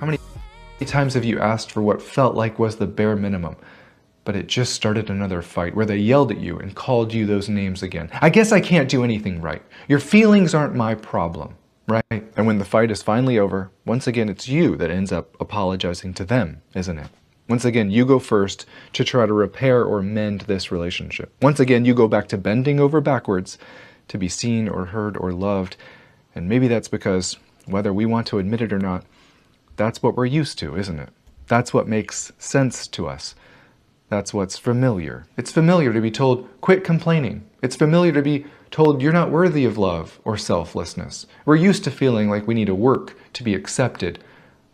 How many times have you asked for what felt like was the bare minimum, but it just started another fight where they yelled at you and called you those names again? I guess I can't do anything right. Your feelings aren't my problem, right? And when the fight is finally over, once again, it's you that ends up apologizing to them, isn't it? Once again, you go first to try to repair or mend this relationship. Once again, you go back to bending over backwards to be seen or heard or loved. And maybe that's because, whether we want to admit it or not, that's what we're used to, isn't it? That's what makes sense to us. That's what's familiar. It's familiar to be told, quit complaining. It's familiar to be told you're not worthy of love or selflessness. We're used to feeling like we need to work to be accepted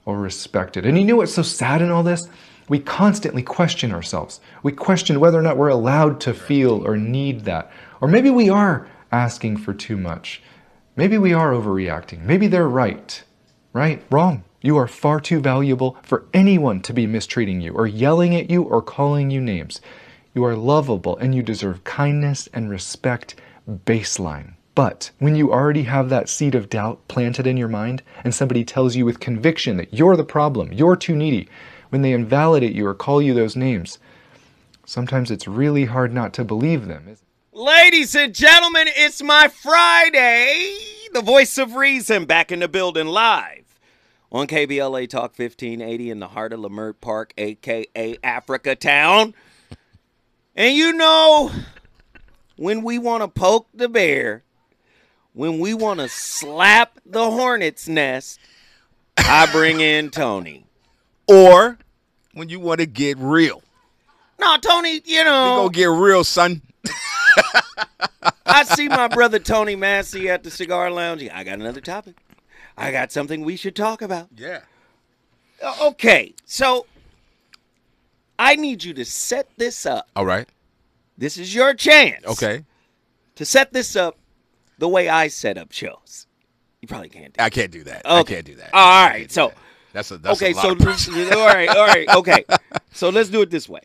or respected. And you know what's so sad in all this? We constantly question ourselves. We question whether or not we're allowed to feel or need that. Or maybe we are asking for too much. Maybe we are overreacting. Maybe they're right. Right? Wrong. You are far too valuable for anyone to be mistreating you or yelling at you or calling you names. You are lovable and you deserve kindness and respect baseline. But when you already have that seed of doubt planted in your mind and somebody tells you with conviction that you're the problem, you're too needy, when they invalidate you or call you those names, sometimes it's really hard not to believe them. Ladies and gentlemen, it's my Friday. The voice of reason back in the building live on KBLA Talk 1580 in the heart of Leimert Park, aka Africa Town. And you know, when we want to poke the bear, when we want to slap the hornet's nest, I bring in Tony. Or when you want to get real. No, Tony, you know. We gonna get real, son. I see my brother Tony Massey at the cigar lounge. I got another topic. I got something we should talk about. Yeah. Uh, Okay, so I need you to set this up. All right. This is your chance. Okay. To set this up the way I set up shows. You probably can't do I can't do that. I can't do that. All right, so- that. that's a that's okay, a lot so all right, all right, okay. So let's do it this way.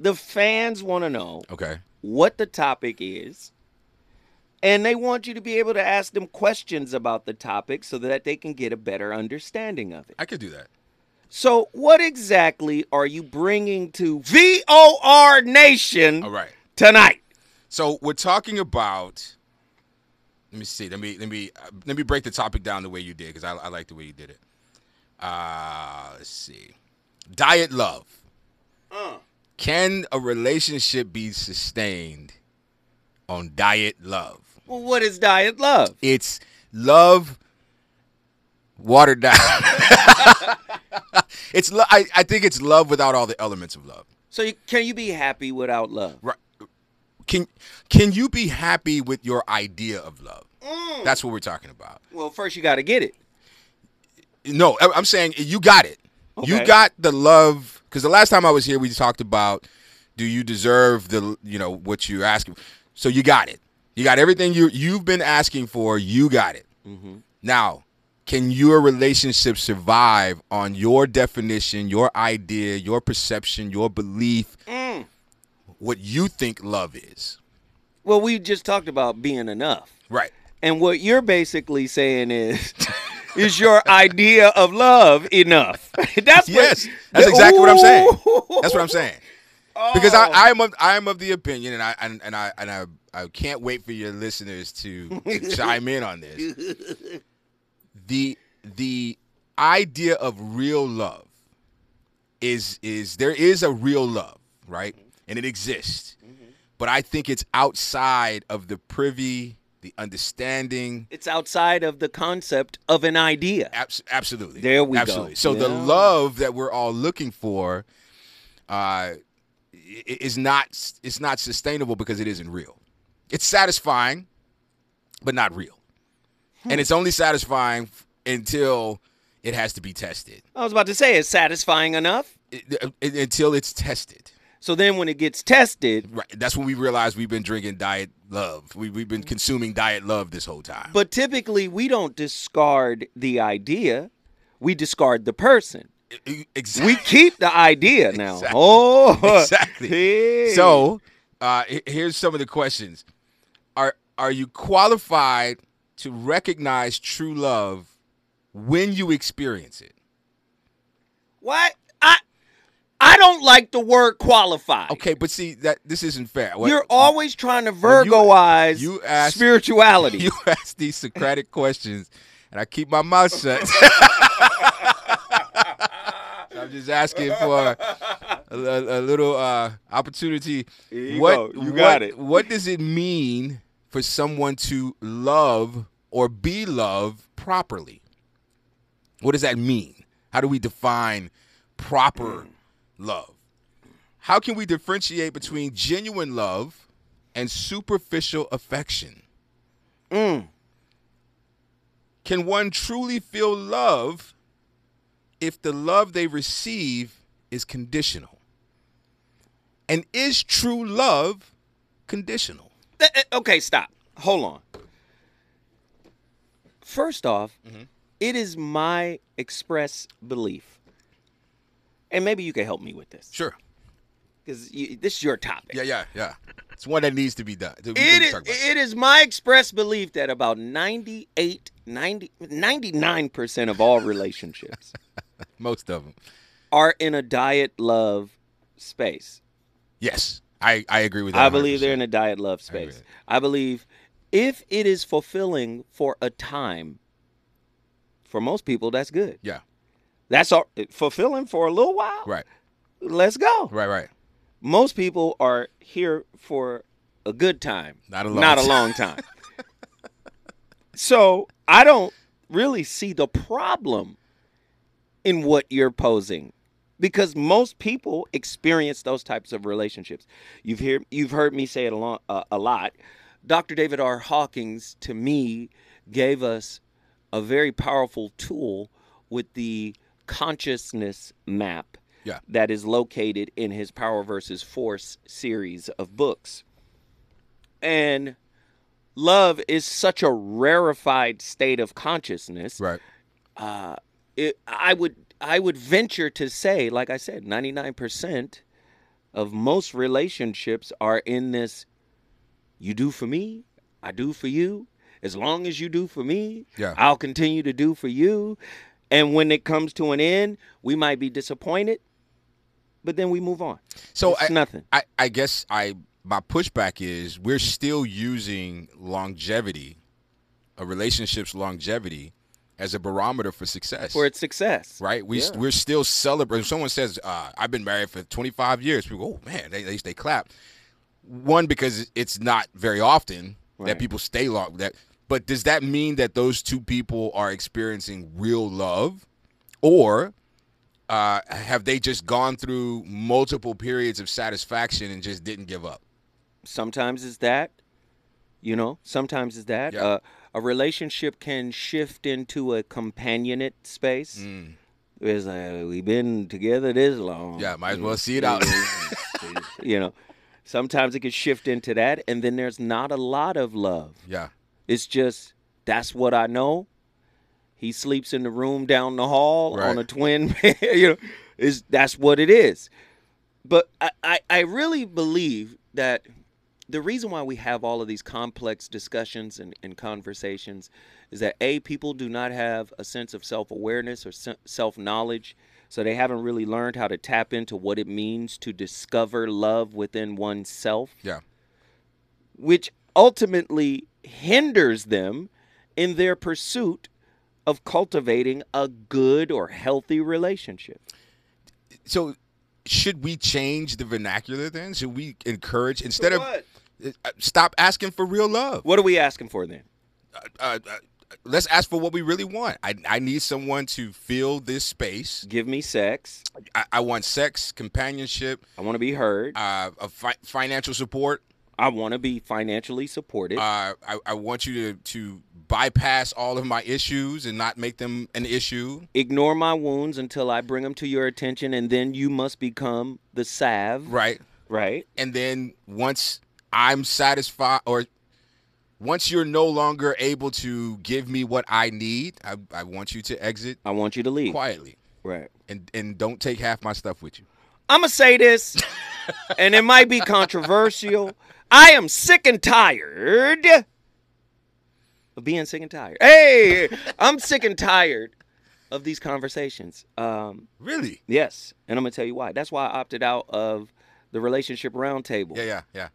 The fans want to know okay. what the topic is, and they want you to be able to ask them questions about the topic so that they can get a better understanding of it. I could do that. So, what exactly are you bringing to VOR Nation All right. tonight? So we're talking about. Let me see. Let me let me uh, let me break the topic down the way you did because I, I like the way you did it. Uh, let's see. Diet love. Can a relationship be sustained on diet love? Well, what is diet love? It's love watered down. it's lo- I, I think it's love without all the elements of love. So, you, can you be happy without love? Right. Can can you be happy with your idea of love? Mm. That's what we're talking about. Well, first you got to get it. No, I'm saying you got it. You got the love because the last time I was here, we talked about do you deserve the you know what you're asking. So you got it. You got everything you you've been asking for. You got it. Mm-hmm. Now, can your relationship survive on your definition, your idea, your perception, your belief, mm. what you think love is? Well, we just talked about being enough. Right. And what you're basically saying is is your idea of love enough? That's Yes, what, that's exactly what I'm saying. That's what I'm saying. Because I, Oh. I'm of I'm of the opinion, and I and, and I and I I can't wait for your listeners to, to chime in on this. The the idea of real love is is there is a real love, right? And it exists. But I think it's outside of the privy, the understanding, It's outside of the concept of an idea. Abs- absolutely. There we go. absolutely. So the love that we're all looking for uh, i- is not it's not sustainable because it isn't real. It's satisfying, but not real. Hmm. And it's only satisfying until it has to be tested. I was about to say, is satisfying enough? It- it- until it's tested. So then when it gets tested, Right. That's when we realize we've been drinking diet love. We, we've been consuming diet love this whole time. but typically we don't discard the idea, we discard the person. Exactly. We keep the idea now. Exactly. Oh, exactly. Hey. So, uh, here's some of the questions: Are are you qualified to recognize true love when you experience it? What I I don't like the word qualified. Okay, but see that this isn't fair. What- You're always trying to Well, you- Virgoize you asked- spirituality. you ask these Socratic questions, and I keep my mouth shut. I'm just asking for a, a- a little uh, opportunity. You what go. You what- got it. What does it mean for someone to love or be loved properly? What does that mean? How do we define proper love? How can we differentiate between genuine love and superficial affection? Mm. Can one truly feel love if the love they receive is conditional? And is true love conditional? Eh, Okay, stop. Hold on. First off, Mm-hmm. it is my express belief, and maybe you can help me with this Sure. because this is your topic. Yeah, yeah, yeah. It's one that needs to be done. It is, talk about it. it is my express belief that about 98, 90, 99% of all relationships Most of them. are in a diet love space. Yes, I, I agree with that. I believe 100%. they're in a diet love space. I believe if it is fulfilling for a time, for most people, that's good. Yeah, That's all, fulfilling for a little while. right, Let's go. right, right. Most people are here for a good time, Not a long not a long time. so I don't really see the problem in what you're posing because most people experience those types of relationships. You've hear you've heard me say it a, lot, uh, a lot. Dr. David R. Hawkins to me gave us a very powerful tool with the consciousness map Yeah. that is located in his Power versus Force series of books. And love is such a rarefied state of consciousness Right. uh, it, I would I would venture to say, like I said, ninety nine percent of most relationships are in this. You do for me, I do for you. As long as you do for me, Yeah. I'll continue to do for you. And when it comes to an end, we might be disappointed, but then we move on. So it's I, nothing. I, I guess I my pushback is we're still using longevity, a relationship's longevity, as a barometer for success. For its success, right? We Yeah. we're still celebrating. Someone says, uh, "I've been married for 25 years." People, go, "Oh man," they they, they clap. One because it's not very often that people stay long. That, but does that mean that those two people are experiencing real love, or uh, have they just gone through multiple periods of satisfaction and just didn't give up? sometimes it's that you know sometimes it's that Yeah. uh, a relationship can shift into a companionate space it's like we've been together this long Mm. Yeah, might as well see it out. you know sometimes it can shift into that and then there's not a lot of love Yeah, it's just that's what i know he sleeps in the room down the hall Right. on a twin bed you know is that's what it is but I, I, I really believe that the reason why we have all of these complex discussions and, and conversations is that a people do not have a sense of self-awareness or se- self-knowledge so they haven't really learned how to tap into what it means to discover love within oneself yeah, which ultimately hinders them in their pursuit of cultivating a good or healthy relationship. so should we change the vernacular then? Should we encourage instead of stop asking for real love? What are we asking for then? uh, uh, let's ask for what we really want. I, I need someone to fill this space. Give me sex. I, I want sex, companionship, I want to be heard. uh, a fi- financial support. I want to be financially supported. Uh, I, I want you to, to bypass all of my issues and not make them an issue. Ignore my wounds until I bring them to your attention, and then you must become the salve. Right. Right. And then once I'm satisfied or once you're no longer able to give me what I need, I, I want you to exit I want you to leave. quietly Right. and, and don't take half my stuff with you. I'm going to say this, and it might be controversial. I am sick and tired of being sick and tired. Hey, I'm sick and tired of these conversations. Um, Really? yes, and I'm gonna tell you why. That's why I opted out of the relationship roundtable. Yeah, yeah, yeah.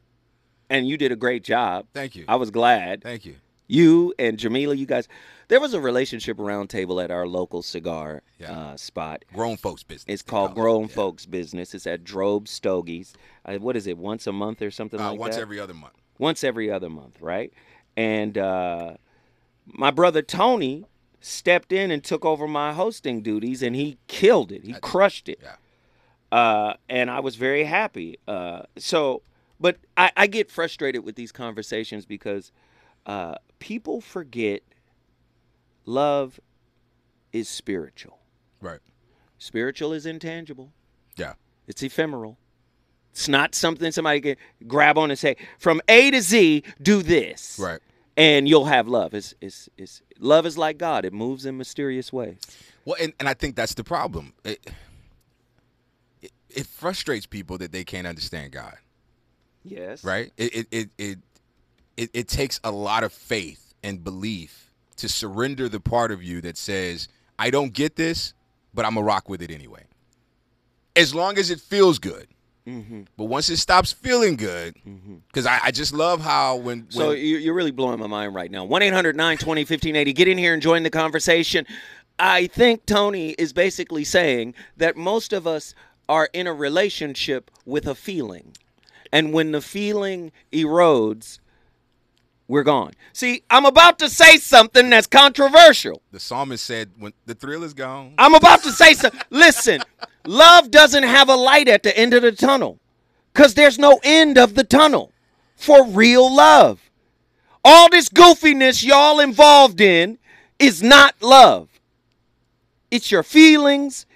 And you did a great job. Thank you. I was glad. Thank you. You and Jamila, you guys. There was a relationship roundtable at our local cigar Yeah. uh, spot. Grown folks business. It's called call it. Grown Yeah. Folks Business. It's at Drobe Stogies. Uh, what is it? Once a month or something Uh, like once that? Once every other month. once every other month, right? And uh, my brother Tony stepped in and took over my hosting duties, and he killed it. He crushed it. Yeah. Uh, and I was very happy. Uh, so, but I, I get frustrated with these conversations because uh, people forget love is spiritual. Right. Spiritual is intangible. Yeah. It's ephemeral. It's not something somebody can grab on and say, from A to Z, do this. Right. And you'll have love. It's, it's, it's, love is like God, it moves in mysterious ways. Well, and, and I think that's the problem. It, it it frustrates people that they can't understand God. Yes. Right. It it it it it, it takes a lot of faith and belief to surrender the part of you that says, "I don't get this, but I'm gonna rock with it anyway." As long as it feels good. Mm-hmm. But once it stops feeling good, because I, I just love how when, when So you- you're really blowing my mind right now. 1 800 920 1580. Get in here and join the conversation. I think Tony is basically saying that most of us are in a relationship with a feeling. And when the feeling erodes, we're gone. See, I'm about to say something that's controversial. the psalmist said, "When the thrill is gone, I'm about to say something. Listen, love doesn't have a light at the end of the tunnel because there's no end of the tunnel for real love. All this goofiness y'all involved in is not love. It's your feelings,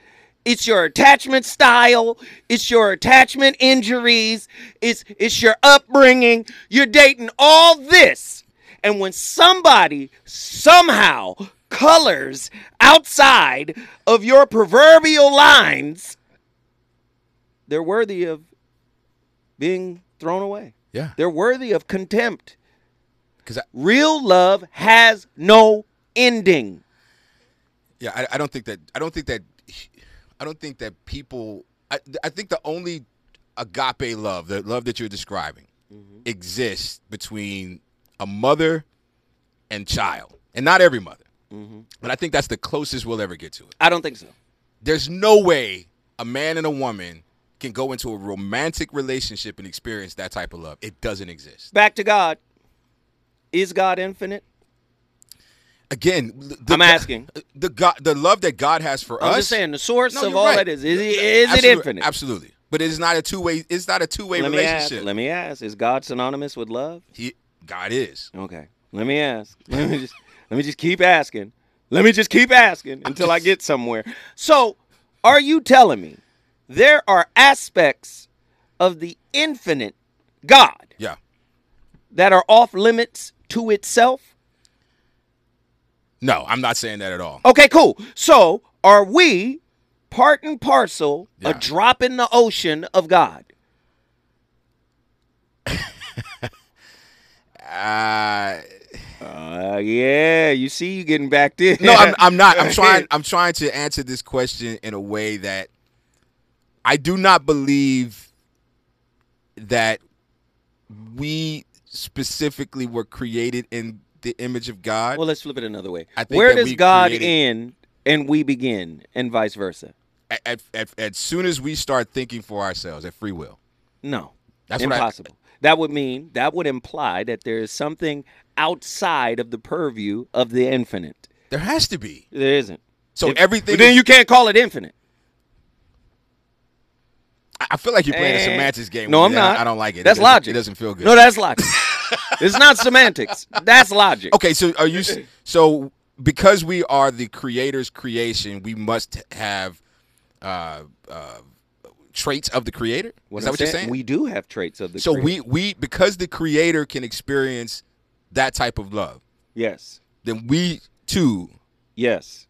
it's your attachment style, it's your attachment injuries, it's it's your upbringing. You're dating all this. And when somebody somehow colors outside of your proverbial lines, they're worthy of being thrown away. yeah." They're worthy of contempt. Because Real love has no ending. Yeah, I, I don't think that. I don't think that. I don't think that people. I, I think the only agape love, the love that you're describing, mm-hmm. exists between a mother and child, and not every mother. Mm-hmm. But I think that's the closest we'll ever get to it. I don't think so. There's no way a man and a woman can go into a romantic relationship and experience that type of love. It doesn't exist. Back to God. Is God infinite? Again, the, I'm asking. the God, the love that God has for I'm us. just saying the source No, of all right. that is is, is it infinite? Absolutely. But it's not a two way. It's not a two way Let me ask. relationship. Let me ask. Is God synonymous with love? He, God is. Okay. Let me ask. Let me just let me just keep asking. Let me just keep asking until I get somewhere. So, are you telling me there are aspects of the infinite God Yeah. that are off limits to itself? No, I'm not saying that at all. Okay, cool. So, are we part and parcel Yeah. a drop in the ocean of God? Uh, Uh, yeah, you see, you getting backed in. no, I'm, I'm not. I'm trying. I'm trying to answer this question in a way that I do not believe that we specifically were created in the image of God. Well, let's flip it another way. I think Where does God created- end and we begin, and vice versa? at, at, at, as soon as we start thinking for ourselves at free will, No, That's what I- impossible. that would mean that would imply that there is something outside of the purview of the infinite. there has to be. There isn't. So If- everything. Then you can't call it infinite. I- feel like you're playing a Eh, semantics game. No, I'm not. I don't like it. That's it logic. It doesn't feel good. No, that's logic. It's not semantics. That's logic. Okay, so are you so because we are the creator's creation, we must have uh, uh, traits of the creator? Is that I'm what you're saying? We do have traits of the. so creator. we we because the creator can experience that type of love, Yes. then we too Yes.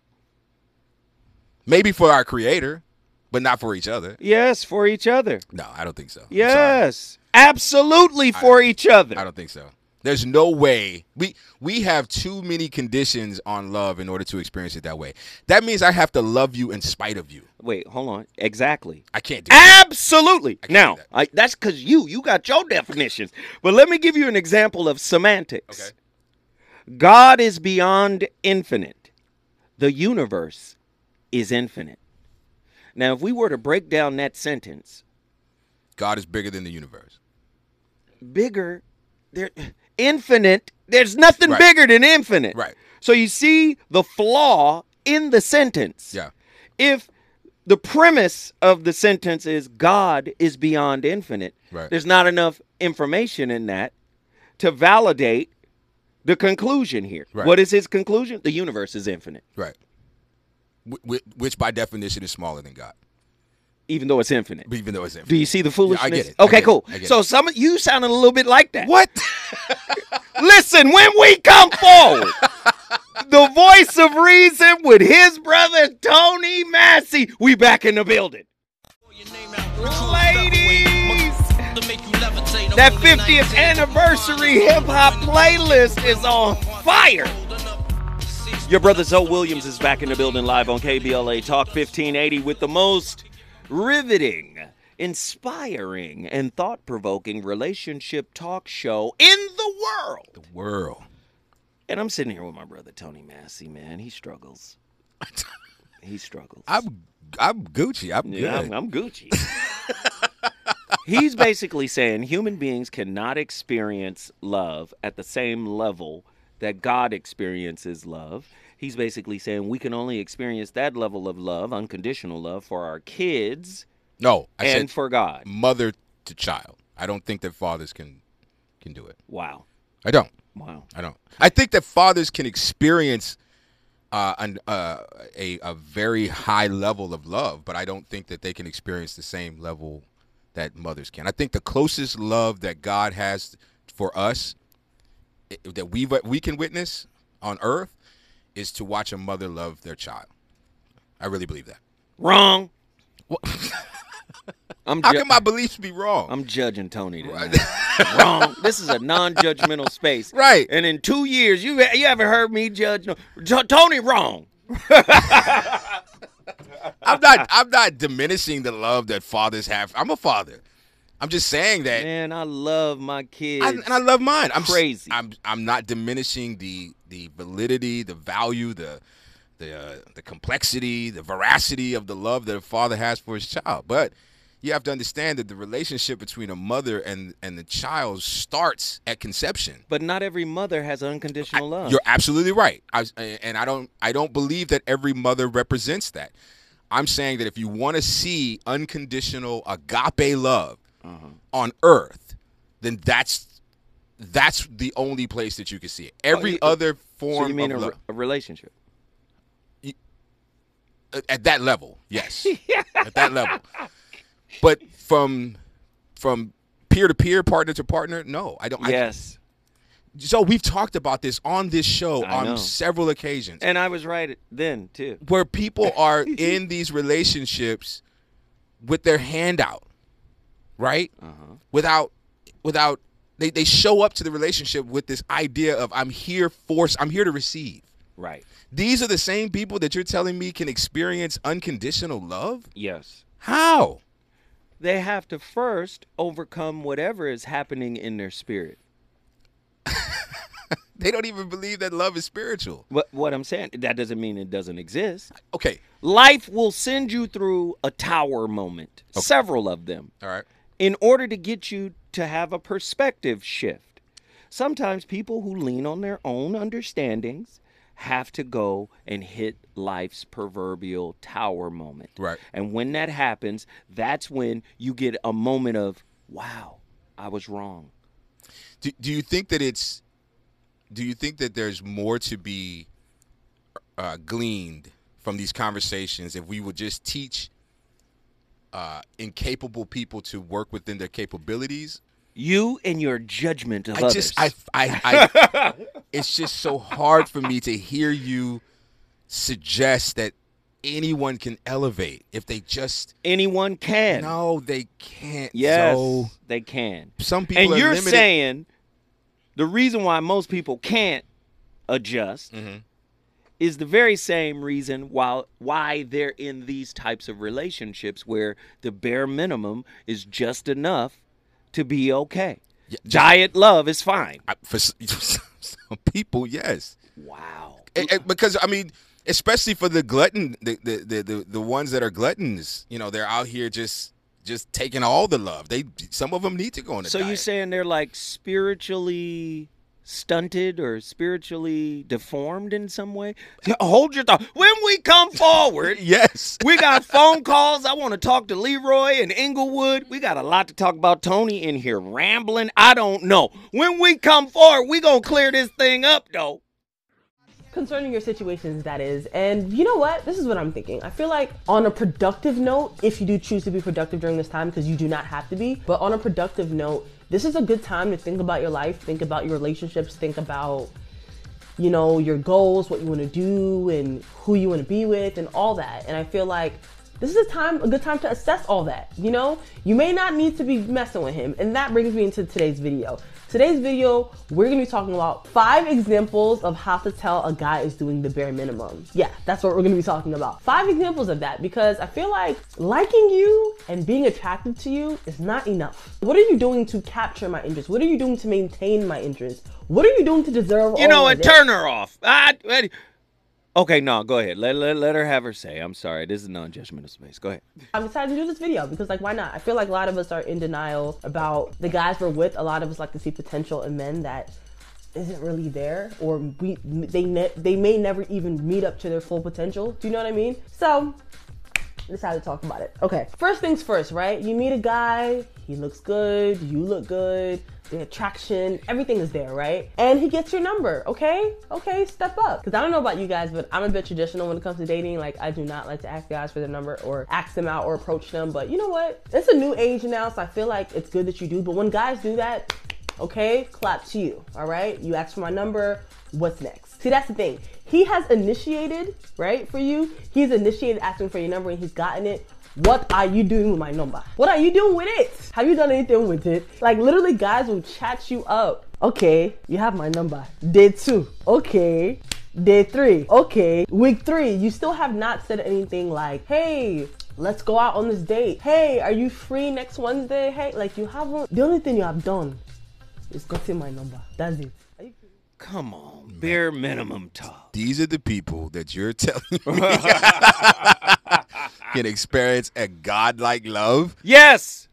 maybe for our creator, but not for each other. Yes, for each other. No, I don't think so. Yes. Absolutely for each other. I don't think so. There's no way we we have too many conditions on love in order to experience it that way. That means I have to love you in spite of you. Wait, hold on. Exactly. I can't do that. Absolutely. can't Now, that. I, that's because you you got your definitions. But let me give you an example of semantics. Okay. God is beyond infinite. The universe is infinite. Now, if we were to break down that sentence, God is bigger than the universe. bigger, there, infinite. There's nothing Right. bigger than infinite. Right. So you see the flaw in the sentence. Yeah. if the premise of the sentence is God is beyond infinite, Right. there's not enough information in that to validate the conclusion here. Right. What is his conclusion? The universe is infinite, Right. Wh- wh- Which by definition is smaller than God, even though it's infinite. even though it's infinite. Do you see the foolishness? I get it. I Okay, get cool. I get So it. some of you sounded a little bit like that. What? Listen, when we come forward, the voice of reason with his brother Tony Massey, we back in the building. Ladies, that 50th anniversary hip hop playlist is on fire. Your brother Zoe Williams is back in the building live on KBLA Talk 1580 with the most riveting, inspiring, and thought provoking relationship talk show in the world. the world. And I'm sitting here with my brother Tony Massey, man. He struggles. He struggles. I'm I'm Gucci. I'm good. Yeah, I'm, I'm Gucci. He's basically saying human beings cannot experience love at the same level that God experiences love. He's basically saying we can only experience that level of love, unconditional love, for our kids no, I and said for God. mother to child. I don't think that fathers can can do it. Wow. I don't. Wow. I don't. I think that fathers can experience uh, an, uh, a a very high level of love, but I don't think that they can experience the same level that mothers can. I think the closest love that God has for us that we we can witness on earth is to watch a mother love their child. I really believe that. Wrong. I'm How ju- can my beliefs be wrong? I'm judging Tony today. Wrong. This is a non-judgmental space. Right. And in two years, you you haven't heard me judge no T- Tony wrong. I'm not I'm not diminishing the love that fathers have. I'm a father. I'm just saying that Man, I love my kids. I, and I love mine. I'm Crazy. I'm I'm not diminishing the the validity, the value, the the uh, the complexity, the veracity of the love that a father has for his child. But you have to understand that the relationship between a mother and and the child starts at conception. but not every mother has unconditional love. You're absolutely right. I, and I don't I don't believe that every mother represents that. I'm saying that if you want to see unconditional agape love Uh-huh. on earth, then that's that's the only place that you can see it. Every you- other so form you mean a, of re- love a relationship? at that level, yes, at that level. But from from peer to peer, partner to partner, no, I don't. I- Yes. so we've talked about this on this show I on know. several occasions. And I was right then too. where people are in these relationships with their hand out, right? Uh-huh. Without, without they, they show up to the relationship with this idea of I'm here for I'm here to receive. Right. These are the same people that you're telling me can experience unconditional love. Yes. How? They have to first overcome whatever is happening in their spirit. They don't even believe that love is spiritual. What what I'm saying, that doesn't mean it doesn't exist. Okay, Life will send you through a tower moment, several of them, all right. In order to get you to have a perspective shift. Sometimes people who lean on their own understandings have to go and hit life's proverbial tower moment. Right. And when that happens, that's when you get a moment of, wow, I was wrong. Do, do you think that it's do you think that there's more to be uh, gleaned from these conversations if we would just teach uh, incapable people to work within their capabilities You and your judgment of i others. just I, I i it's just so hard for me to hear you suggest that anyone can elevate if they just Anyone can. no they can't Yes, so they can. some people And you're limited saying the reason why most people can't adjust Mhm. Is the very same reason why why they're in these types of relationships where the bare minimum is just enough to be okay. Yeah, Diet love is fine. I, for some people, yes. Wow. And- and because I mean, especially for the glutton, the, the the the the ones that are gluttons, you know, they're out here just just taking all the love. They some of them need to go on a So diet. you're saying they're like spiritually stunted or spiritually deformed in some way? Hold your thought. When we come forward, yes. we got phone calls. I want to talk to Leroy and Inglewood. We got a lot to talk about. Tony in here rambling. I don't know. When we come forward, we gonna clear this thing up though. concerning your situations that is and you know what this is what i'm thinking i feel like on a productive note if you do choose to be productive during this time because you do not have to be but on a productive note this is a good time to think about your life think about your relationships think about you know your goals what you want to do and who you want to be with and all that. And i feel like this is a time a good time to assess all that you know? You may not need to be messing with him and that brings me into today's video today's video we're going to be talking about five examples of how to tell a guy is doing the bare minimum yeah that's what we're going to be talking about five examples of that because i feel like liking you and being attracted to you is not enough what are you doing to capture my interest what are you doing to maintain my interest what are you doing to deserve You all know what? this? Turn her off. Ah, I, I- okay, no, go ahead. Let, let, let her have her say. I'm sorry. This is a non-judgmental space. Go ahead. I'm excited to do this video because, like, why not? I feel like a lot of us are in denial about the guys we're with. A lot of us like to see potential in men that isn't really there, or we they ne- they may never even meet up to their full potential. Do you know what I mean? So. Decided to talk about it. Okay, first things first, right? You meet a guy, he looks good, you look good, the attraction, everything is there, right? And he gets your number, okay? Okay, step up. Because I don't know about you guys, but I'm a bit traditional when it comes to dating. Like, I do not like to ask guys for their number or ask them out or approach them. But you know what? It's a new age now, so I feel like it's good that you do. But when guys do that, okay, clap to you, all right? You ask for my number, what's next? See, that's the thing. He has initiated, right, for you. He's initiated asking for your number and he's gotten it. What are you doing with my number? What are you doing with it? Have you done anything with it? Like, literally, guys will chat you up. Okay, you have my number. Day two. Okay. Day three. Okay. Week three. You still have not said anything like, hey, let's go out on this date. Hey, are you free next Wednesday? Hey, like, you haven't. The only thing you have done is gotten my number. That's it. Are you kidding? Come on, mm-hmm. bare minimum talk. These are the people that you're telling me can experience a godlike love. Yes.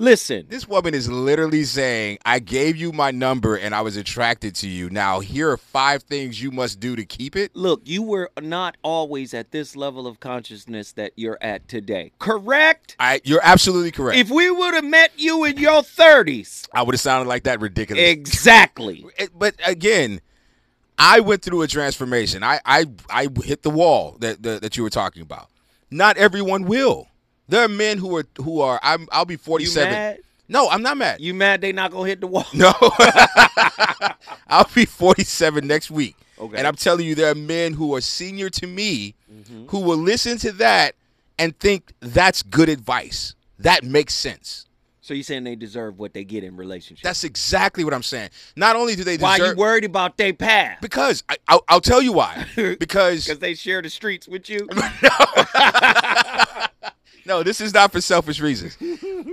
Listen, This woman is literally saying, I gave you my number and I was attracted to you. Now, here are five things you must do to keep it. look, you were not always at this level of consciousness that you're at today. Correct? I, you're absolutely correct. If we would have met you in your 30s, I would have sounded like that ridiculous. exactly. Eh, but again, I went through a transformation. I I, I hit the wall that, that that you were talking about. Not everyone will. There are men who are who are. I'm. I'll be 47. mad? No, I'm not mad. You mad they not gonna hit the wall? no, I'll be 47 next week. Okay. And I'm telling you, there are men who are senior to me mm-hmm. who will listen to that and think that's good advice. That makes sense. So you're saying they deserve what they get in relationships? That's exactly what I'm saying. Not only do they why deserve you worried about their past? because I, I'll, I'll tell you why. Because Because they share the streets with you. no, this is not for selfish reasons.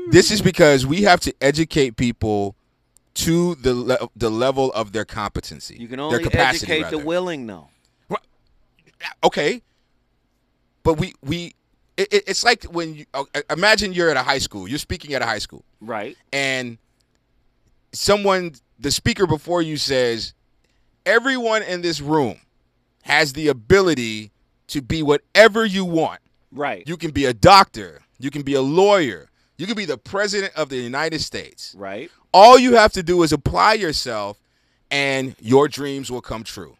this is because we have to educate people to the le- the level of their competency. You can their only capacity, educate the willing, though. Okay, but we we it, it- it's like when you uh, imagine you're at a high school. You're speaking at a high school, Right. and someone the speaker before you says everyone in this room has the ability to be whatever you want. Right. You can be a doctor. You can be a lawyer. You can be the president of the United States. right. All you have to do is apply yourself, and your dreams will come true.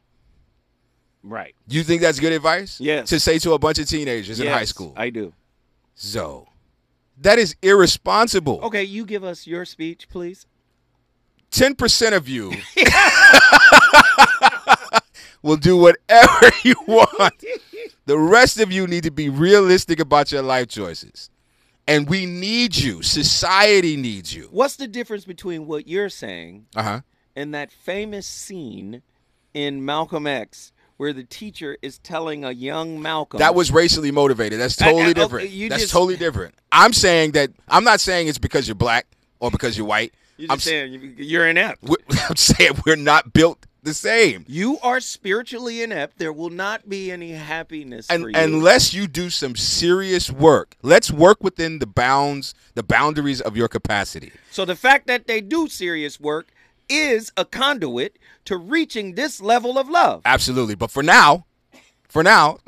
Right. You think that's good advice? Yes. To say to a bunch of teenagers in high school. I do. so, that is irresponsible. Okay, you give us your speech, please. 10% of you will do whatever you want. The rest of you need to be realistic about your life choices. And we need you. Society needs you. What's the difference between what you're saying Uh huh. and that famous scene in Malcolm X where the teacher is telling a young Malcolm That was racially motivated. That's I- I- totally okay, different. you That's just- totally different. I'm saying that I'm not saying it's because you're black or because you're white. You're I'm, saying you- you're inept. I'm saying we're not built the same. You are spiritually inept. There will not be any happiness And for you. unless you do some serious work, let's work within the bounds, the boundaries of your capacity. so the fact that they do serious work is a conduit to reaching this level of love. Absolutely. But for now, for now,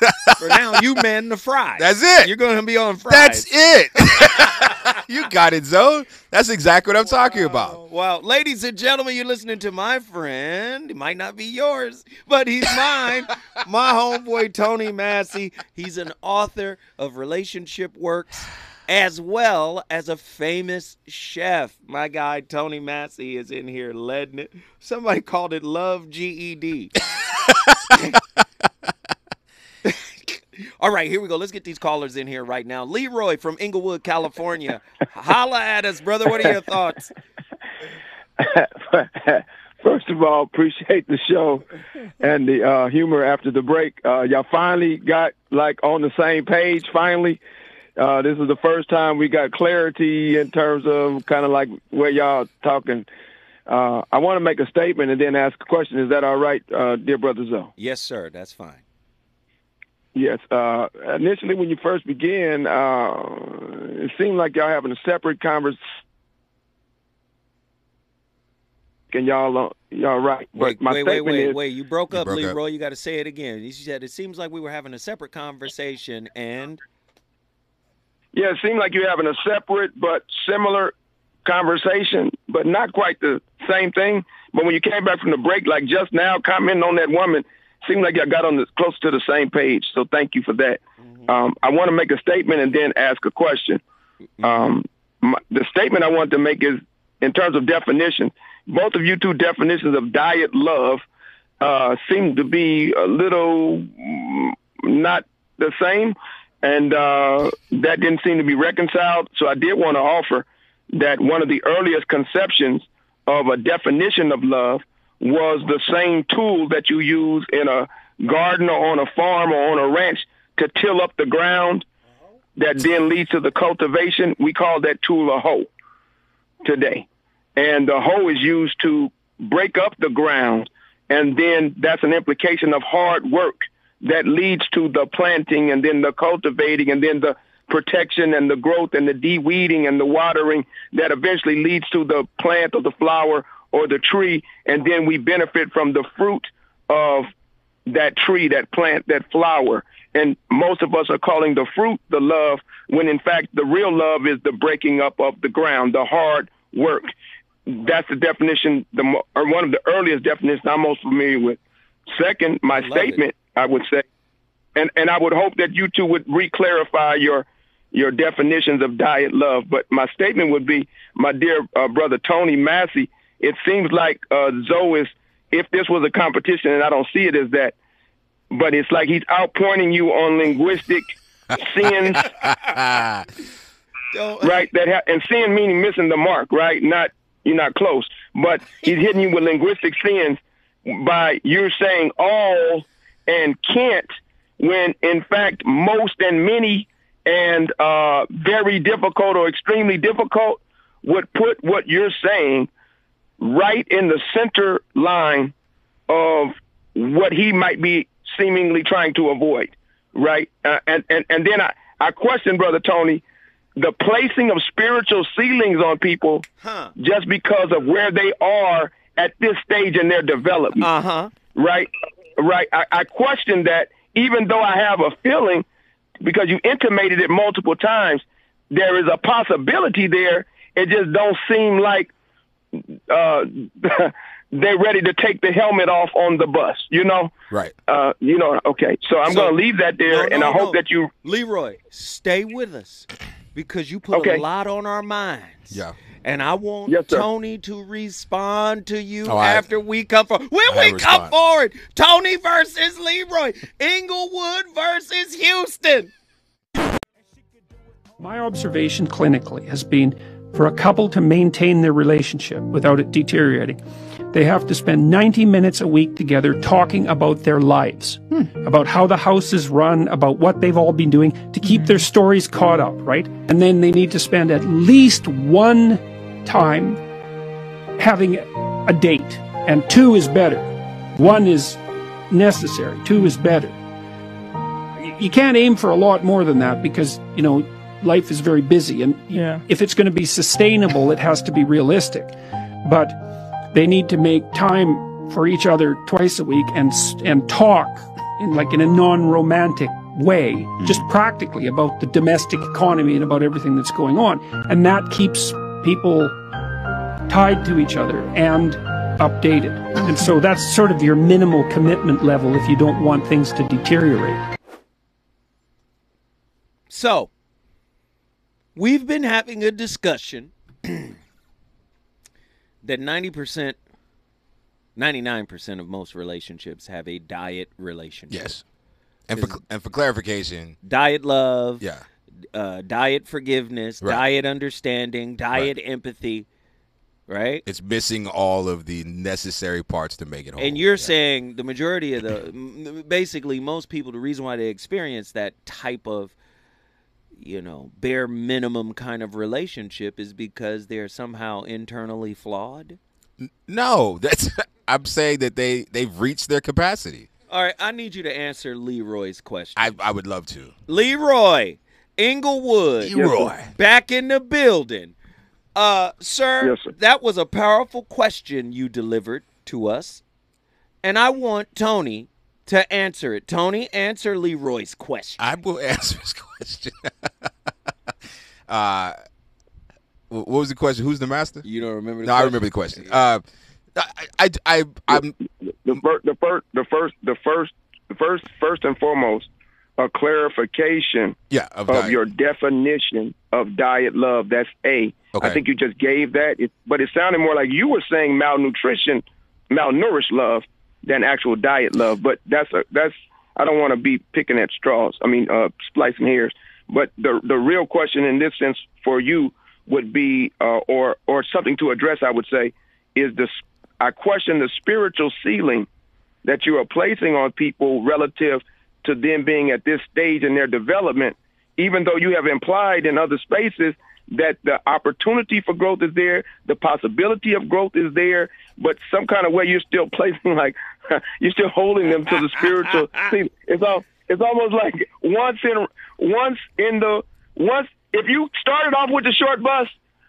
For now, you man the fry. That's it. You're going to be on fries. that's it. you got it, Zoe. That's exactly what I'm talking about. Well, ladies and gentlemen, you're listening to my friend. He might not be yours, but he's mine. my homeboy, Tony Massey. He's an author of relationship works as well as a famous chef. My guy, Tony Massey, is in here leading it. Somebody called it Love GED. All right, here we go. Let's get these callers in here right now. Leroy from Inglewood, California. Holla at us, brother. What are your thoughts? First of all, appreciate the show and the uh, humor after the break. Uh, y'all finally got like on the same page. Finally, uh, this is the first time we got clarity in terms of kind of like where y'all talking. Uh, I want to make a statement and then ask a question. Is that all right, uh, dear brother Zoe? Yes, sir. That's fine. Yes. Uh, initially, when you first began, uh, it seemed like y'all having a separate conversation. And y'all, uh, y'all right. But Wait, my wait, wait, statement wait, is, wait. You broke You up, broke up. Leroy. You got to say it again. You said it seems like we were having a separate conversation, and yeah, it seemed like you're having a separate but similar conversation, but not quite the same thing. But when you came back from the break, like just now, commenting on that woman, seemed like y'all got on the close to the same page. So thank you for that. Um, I want to make a statement and then ask a question. Um, my, the statement I want to make is in terms of definition. Both of you two definitions of diet love uh, seem to be a little mm, not the same, and uh, that didn't seem to be reconciled. So I did want to offer that one of the earliest conceptions of a definition of love was the same tool that you use in a garden or on a farm or on a ranch to till up the ground that then leads to the cultivation. We call that tool a hoe today. And the hoe is used to break up the ground. And then that's an implication of hard work that leads to the planting and then the cultivating and then the protection and the growth and the de-weeding and the watering that eventually leads to the plant or the flower or the tree. And then we benefit from the fruit of that tree, that plant, that flower. And most of us are calling the fruit the love, when in fact the real love is the breaking up of the ground, the hard work. That's the definition, the or one of the earliest definitions I'm most familiar with. Second, my Love statement, I would say, and and I would hope that you two would re-clarify your your definitions of diet love. But my statement would be, my dear uh, brother Tony Massey, it seems like uh, Zoe is, if this was a competition, and I don't see it as that, but it's like he's outpointing you on linguistic sins, right? That ha- and sin meaning missing the mark, right? Not you're not close, but he's hitting you with linguistic sins by you saying all and can't, when in fact most and many and uh, very difficult or extremely difficult would put what you're saying right in the center line of what he might be seemingly trying to avoid, right? Uh, and, and, and then I, I question, Brother Tony, the placing of spiritual ceilings on people Huh. just because of where they are at this stage in their development Uh huh. right? Right. I, I question that, even though I have a feeling, because you intimated it multiple times, there is a possibility there. It just don't seem like uh, they're ready to take the helmet off on the bus. You know. Right. Uh, you know. Okay. So I'm So- going to leave that there, No, and no, I hope no. that you. Leroy, stay with us because you put a lot on our minds. Yeah. And I want Yes. Tony to respond to you Oh, I- after we come forward. When I we come forward, Tony versus Leroy, Inglewood versus Houston. My observation clinically has been for a couple to maintain their relationship without it deteriorating, they have to spend 90 minutes a week together talking about their lives, hmm. about how the house is run, about what they've all been doing to keep their stories caught up, right? And then they need to spend at least one time having a date. And two is better. One is necessary, two is better. You- You can't aim for a lot more than that because, you know, life is very busy. And Yeah. if it's going to be sustainable, it has to be realistic. But they need to make time for each other twice a week and and talk in like in a non-romantic way, mm-hmm. just practically about the domestic economy and about everything that's going on, and that keeps people tied to each other and updated. And so that's sort of your minimal commitment level if you don't want things to deteriorate. So, we've been having a discussion that 90%, 99% of most relationships have a diet relationship. Yes. And for and for clarification, Diet love, yeah. uh, diet forgiveness, Right. diet understanding, diet empathy, right? It's missing all of the necessary parts to make it whole. And you're Yeah. saying the majority of the, basically most people, the reason why they experience that type of, you know, bare minimum kind of relationship is because they're somehow internally flawed. No, that's I'm saying that they they've reached their capacity. All right, I need you to answer Leroy's question. I I would love to. Leroy, Inglewood, Leroy. back in the building. Uh, sir, Yes, sir. that was a powerful question you delivered to us. And I want Tony to answer it. Tony, answer Leroy's question. I will answer his question. uh, what was the question? Who's the master? You don't remember the No, I remember the question. Uh, I, I, I, I'm, the first, the first, the first, the first, the first, first and foremost, a clarification yeah, of, of your definition of diet love. That's A. I Okay. think you just gave that, it, but it sounded more like you were saying malnutrition, malnourished love than actual diet love. But that's a that's I don't want to be picking at straws. I mean, uh, splicing hairs. But the the real question in this sense for you would be, uh, or or something to address, I would say, is this. I question the spiritual ceiling that you are placing on people relative to them being at this stage in their development, even though you have implied in other spaces that the opportunity for growth is there, the possibility of growth is there, but some kind of way you're still placing like you're still holding them to the spiritual. See, it's all it's almost like once in once in the once if you started off with the short bus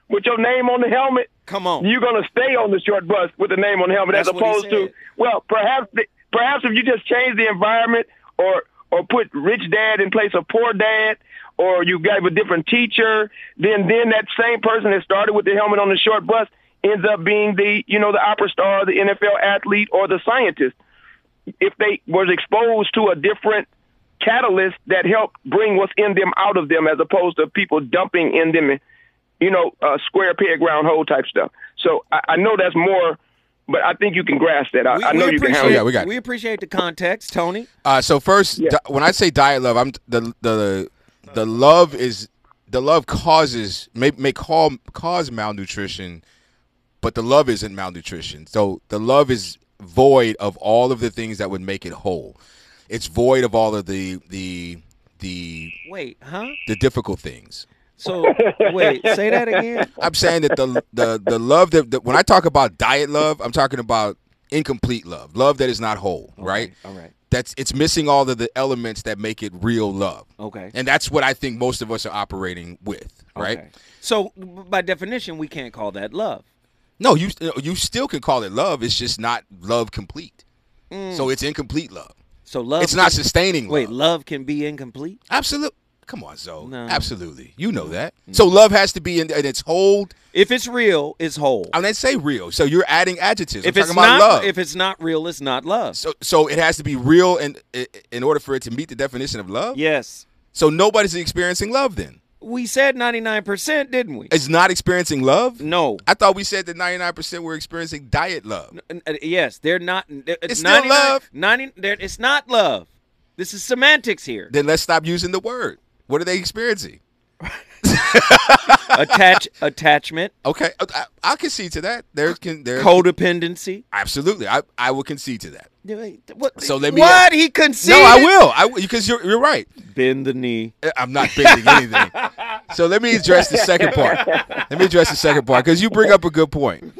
with your name on the helmet, Come on. you're going to stay on the short bus with the name on the helmet That's as opposed to well, perhaps the, perhaps if you just change the environment or or put rich dad in place of poor dad or you gave a different teacher, then then that same person that started with the helmet on the short bus ends up being the you know the opera star, the NFL athlete, or the scientist. If they was exposed to a different catalyst that helped bring what's in them out of them, as opposed to people dumping in them, you know, uh, square peg round hole type stuff. So I, I know that's more, but I think you can grasp that. I, We, I know you can appreciate, handle Yeah, it. we got it. we appreciate the context, Tony. Uh, so first, Yeah. di- when I say diet love, I'm the the the love is the love causes may may call cause malnutrition, but the love isn't malnutrition. So the love is void of all of the things that would make it whole. It's void of all of the the the Wait, huh? the difficult things. So, wait, say that again. I'm saying that the the the love that, that when I talk about diet love, I'm talking about incomplete love, love that is not whole, right? All right. That's it's missing all of the elements that make it real love. Okay. And that's what I think most of us are operating with, right? Okay. So, by definition, we can't call that love. No, you uh, you still can call it love. It's just not love complete. Hmm. So it's incomplete love. So, love. It's not sustaining love. Wait, love can be incomplete. Absolutely. Come on, Zoe. No. Absolutely. You know that. So love has to be in, in its whole. If it's real, it's whole. I mean, say real. So you're adding adjectives. if I'm it's talking about not, love. if it's not real, it's not love. so so it has to be real, and in order for it to meet the definition of love. yes, So nobody's experiencing love. Then we said ninety nine percent, didn't we? it's not experiencing love. No. I thought we said that 99 percent were experiencing diet love. N- uh, Yes, they're not. It's, It's 99 love. 90 it's not love. This is semantics here. Then let's stop using the word. What are they experiencing? Attach attachment, Okay, uh, I, I'll concede to that. There can there codependency. absolutely. I I will concede to that. What? So let me- What he conceded? No, I will. I because you're you're right. bend the knee. I'm not bending anything. So let me address the second part. Let me address the second part because you bring up a good point.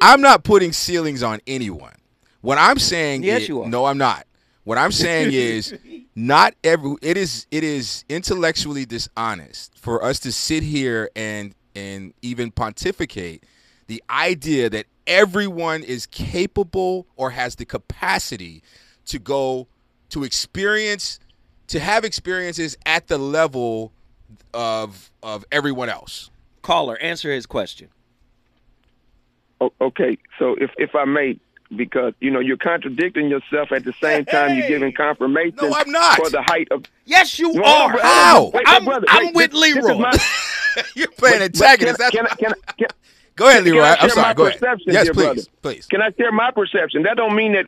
I'm not putting ceilings on anyone. What I'm saying Yes, is, you are. no, I'm not. What I'm saying is not every it is it is intellectually dishonest for us to sit here and and even pontificate the idea that everyone is capable or has the capacity to go to experience to have experiences at the level of of everyone else. Caller, answer his question. O- Okay, so if if I may, because you know you're contradicting yourself at the same time you're giving confirmation No, I'm not. for the height of. Yes, you No, are. How? wait, I'm, brother, I'm wait, with this- this Leroy. my- You're playing antagonist. Can, That's can, can, can, Go ahead, Leroy. I I'm sorry. Go ahead. Yes, please, brother? please. Can I share my perception? That don't mean that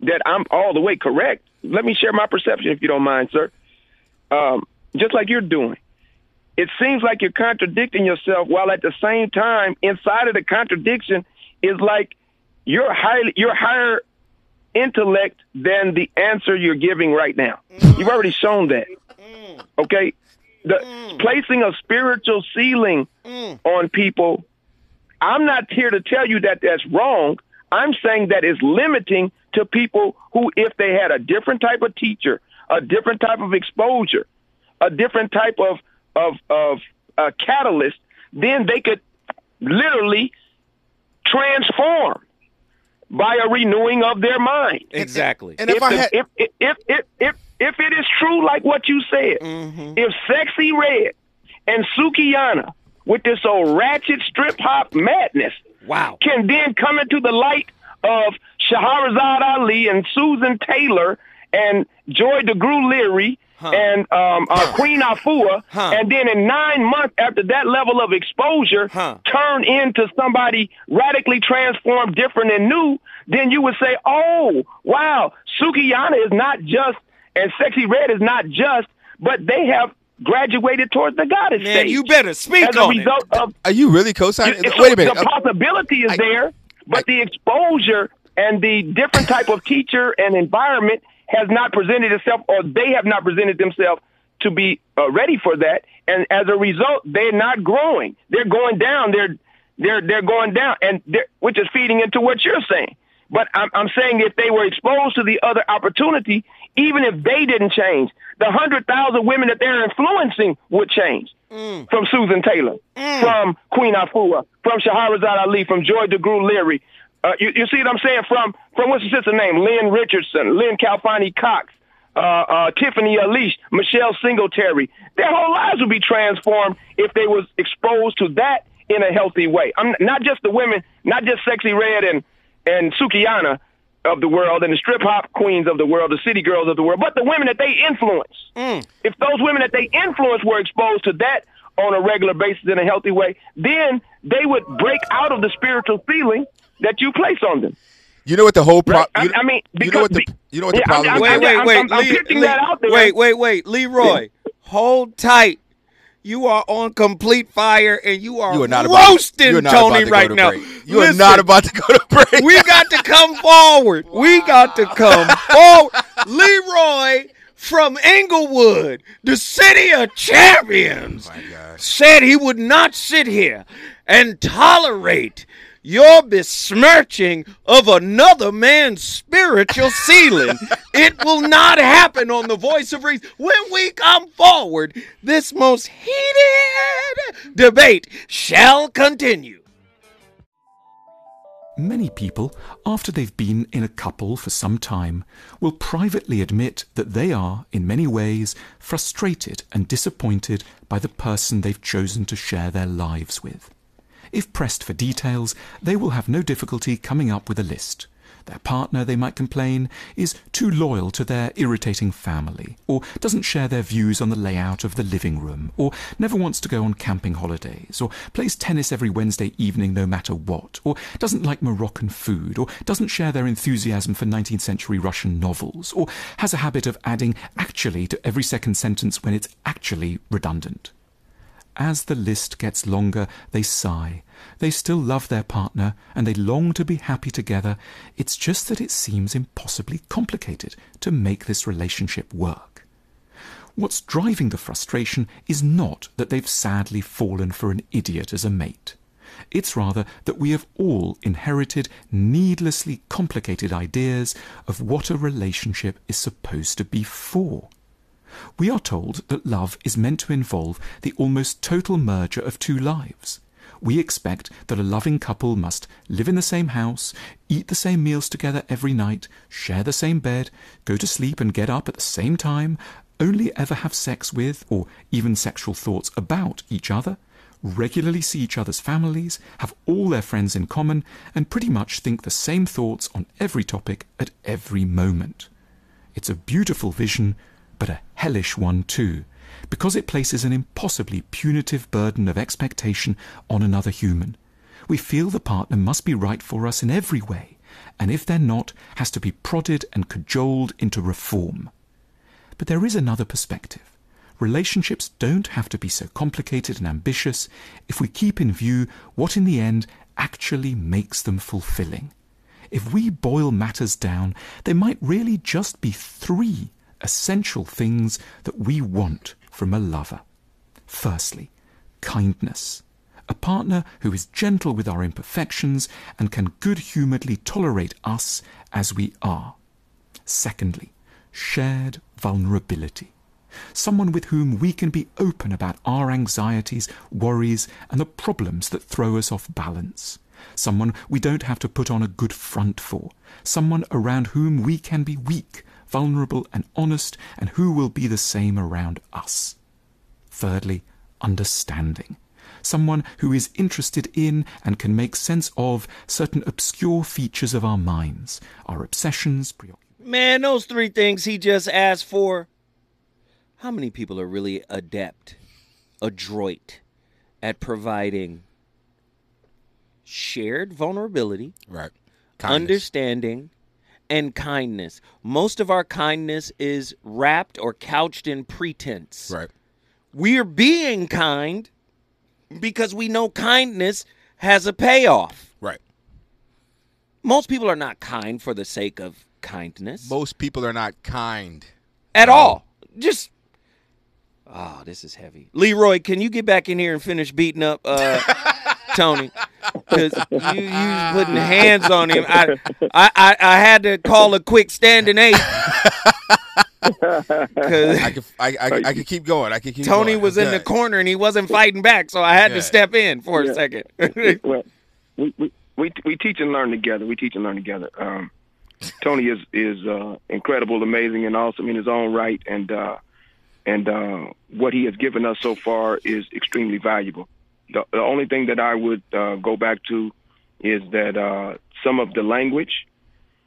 that I'm all the way correct. Let me share my perception, if you don't mind, sir. Um, just like you're doing. It seems like you're contradicting yourself, while at the same time, inside of the contradiction is like you're highly you're higher intellect than the answer you're giving right now. You've already shown that. Okay, the placing a spiritual ceiling on people I'm not here to tell you that that's wrong. I'm saying that is limiting to people who, if they had a different type of teacher, a different type of exposure, a different type of of of uh, catalyst, then they could literally transform by a renewing of their mind. Exactly. And if, I the- had, if, if, if, if, if, if it is true, like what you said, mm-hmm. if Sexyy Red and Sukihana, with this old ratchet strip hop madness, wow. can then come into the light of Shahrazad Ali and Susan Taylor and Joy DeGruy Leary and um, uh, Queen Afua, Huh. and then in nine months after that level of exposure, Huh. turn into somebody radically transformed, different and new, then you would say, oh, wow, Sukihana is not just, and Sexyy Red is not just, but they have graduated towards the goddess Man, stage. you better speak As a on it. result of are you really co-signing? it- Wait a minute. The Uh, possibility is I- there, but the exposure and the different type of teacher and environment has not presented itself, or they have not presented themselves to be uh, ready for that. And as a result, they're not growing. They're going down. They're they're they're going down, and which is feeding into what you're saying. But I'm, I'm saying if they were exposed to the other opportunity, even if they didn't change, the hundred thousand women that they're influencing would change. From Susan Taylor, from Queen Afua, from Shahrazad Ali, from Joy DeGruy Leary. Uh, you, you see what I'm saying? From from what's the sister name? Lynn Richardson, Lynn Khalfani Cox, uh, uh, Tiffany Aliche, Michelle Singletary. Their whole lives would be transformed if they was exposed to that in a healthy way. I'm not just the women, not just Sexyy Red and and Sukihana of the world and the strip hop queens of the world, the city girls of the world, but the women that they influence. If those women that they influence were exposed to that on a regular basis in a healthy way, then they would break out of the spiritual ceiling that you place on them. you know what the whole Right? problem? I, I mean, you know what the because you know what the yeah, problem I'm- Wait, wait, wait. I'm, I'm Le- pitching Le- that out there. Wait, wait, wait. Leroy, hold tight. You are on complete fire and you are, you are not about, roasting you are not Tony to right to now. break. You Listen, are not about to go to break. we got to come forward. We got to come forward. Leroy from Inglewood, the city of champions, oh my gosh. said he would not sit here and tolerate your besmirching of another man's spiritual ceiling. it will not happen on the voice of reason. When we come forward, this most heated debate shall continue. Many people, after they've been in a couple for some time, will privately admit that they are, in many ways, frustrated and disappointed by the person they've chosen to share their lives with. If pressed for details, they will have no difficulty coming up with a list. Their partner, they might complain, is too loyal to their irritating family, or doesn't share their views on the layout of the living room, or never wants to go on camping holidays, or plays tennis every Wednesday evening no matter what, or doesn't like Moroccan food, or doesn't share their enthusiasm for 19th century Russian novels, or has a habit of adding actually to every second sentence when it's actually redundant. as the list gets longer, they sigh. They still love their partner and they long to be happy together. It's just that it seems impossibly complicated to make this relationship work. What's driving the frustration is not that they've sadly fallen for an idiot as a mate. It's rather that we have all inherited needlessly complicated ideas of what a relationship is supposed to be for. We are told that love is meant to involve the almost total merger of two lives. We expect that a loving couple must live in the same house, eat the same meals together every night, share the same bed, go to sleep and get up at the same time, only ever have sex with, or even sexual thoughts about each other, regularly see each other's families, have all their friends in common, and pretty much think the same thoughts on every topic at every moment. It's a beautiful vision, but a hellish one too, because it places an impossibly punitive burden of expectation on another human. We feel the partner must be right for us in every way, and if they're not, has to be prodded and cajoled into reform. But there is another perspective. Relationships don't have to be so complicated and ambitious if we keep in view what in the end actually makes them fulfilling. If we boil matters down, there might really just be three essential things that we want from a lover. Firstly, kindness. A partner who is gentle with our imperfections and can good humouredly tolerate us as we are. Secondly, shared vulnerability someone with whom we can be open about our anxieties, worries, and the problems that throw us off balance. Someone we don't have to put on a good front for. Someone around whom we can be weak, vulnerable, and honest, and who will be the same around us. Thirdly, understanding. Someone who is interested in and can make sense of certain obscure features of our minds, our obsessions, preoccupations. Man, those three things he just asked for how many people are really adept, adroit at providing shared vulnerability, Right. understanding, and kindness? Most of our kindness is wrapped or couched in pretense. Right. We're being kind because we know kindness has a payoff. Right. Most people are not kind for the sake of kindness Most people are not kind. at all. Just oh, this is heavy. Leroy, can you get back in here and finish beating up uh, Tony? Because you, you was putting hands on him. I, I, I, I had to call a quick standing eight. 'Cause I could, I, I, I could keep going. I could keep Tony going. was in the corner and he wasn't fighting back, so I had to step in for a second. well, we, we we we teach and learn together. We teach and learn together. Um, Tony is is uh, incredible, amazing, and awesome in his own right, and uh, and uh, what he has given us so far is extremely valuable. The, the only thing that I would uh, go back to is that uh, some of the language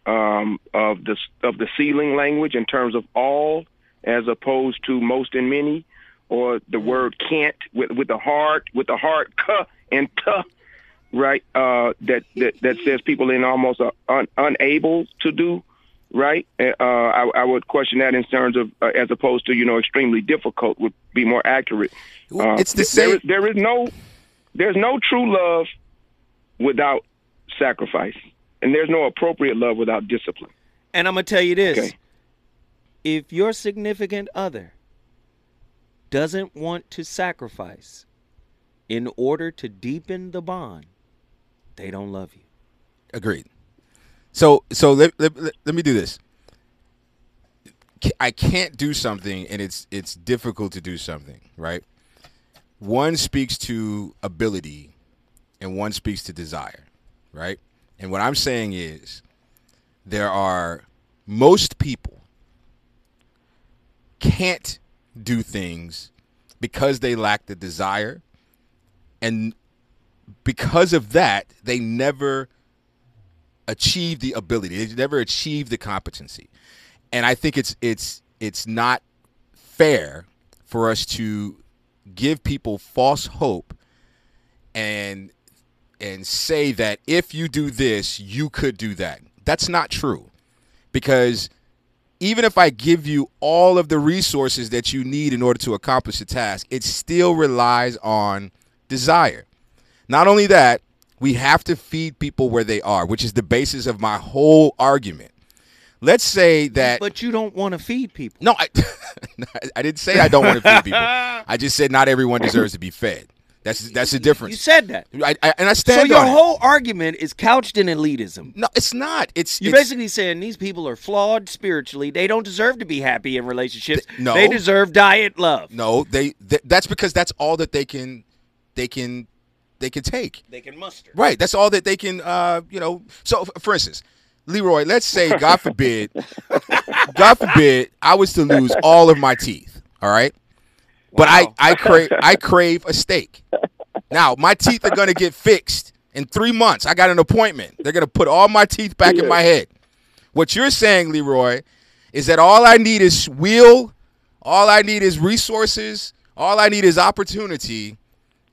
um, of the of the ceiling language in terms of all, as opposed to most and many, or the word can't with with the hard with the hard k and t, right? Uh, that that that says people in almost are un, unable to do, right? Uh, I, I would question that in terms of uh, as opposed to you know extremely difficult would be more accurate. Well, it's the there same- is- there is no there's no true love without sacrifice, and there's no appropriate love without discipline. And I'm gonna tell you this: Okay. if your significant other doesn't want to sacrifice in order to deepen the bond, they don't love you. Agreed. So so let, let, let, let me do this. I can't do something and it's it's difficult to do something, right? One speaks to ability and one speaks to desire, right? And what I'm saying is there are most people can't do things because they lack the desire and because of that they never achieve the ability. They never achieve the competency. And I think it's it's it's not fair for us to give people false hope and and say that if you do this, you could do that. That's not true. Because even if I give you all of the resources that you need in order to accomplish a task, it still relies on desire. Not only that, we have to feed people where they are, which is the basis of my whole argument. Let's say that But you don't want to feed people. no, I, I didn't say I don't want to feed people. I just said not everyone deserves to be fed. That's that's the difference. You said that. I, I, and I So your on it. whole argument is couched in elitism. No, it's not. It's You're it's- basically saying these people are flawed spiritually. They don't deserve to be happy in relationships. Th- no. They deserve diet love. no. They, th- that's because that's all that they can they can they can take. They can muster. Right. That's all that they can. Uh, you know. So, for instance, Leroy, let's say, God forbid, God forbid, I was to lose all of my teeth. All right. But Wow. I I crave I crave a steak. Now my teeth are gonna get fixed in three months. I got an appointment. They're gonna put all my teeth back in my head. What you're saying, Leroy, is that all I need is will, all I need is resources, all I need is opportunity,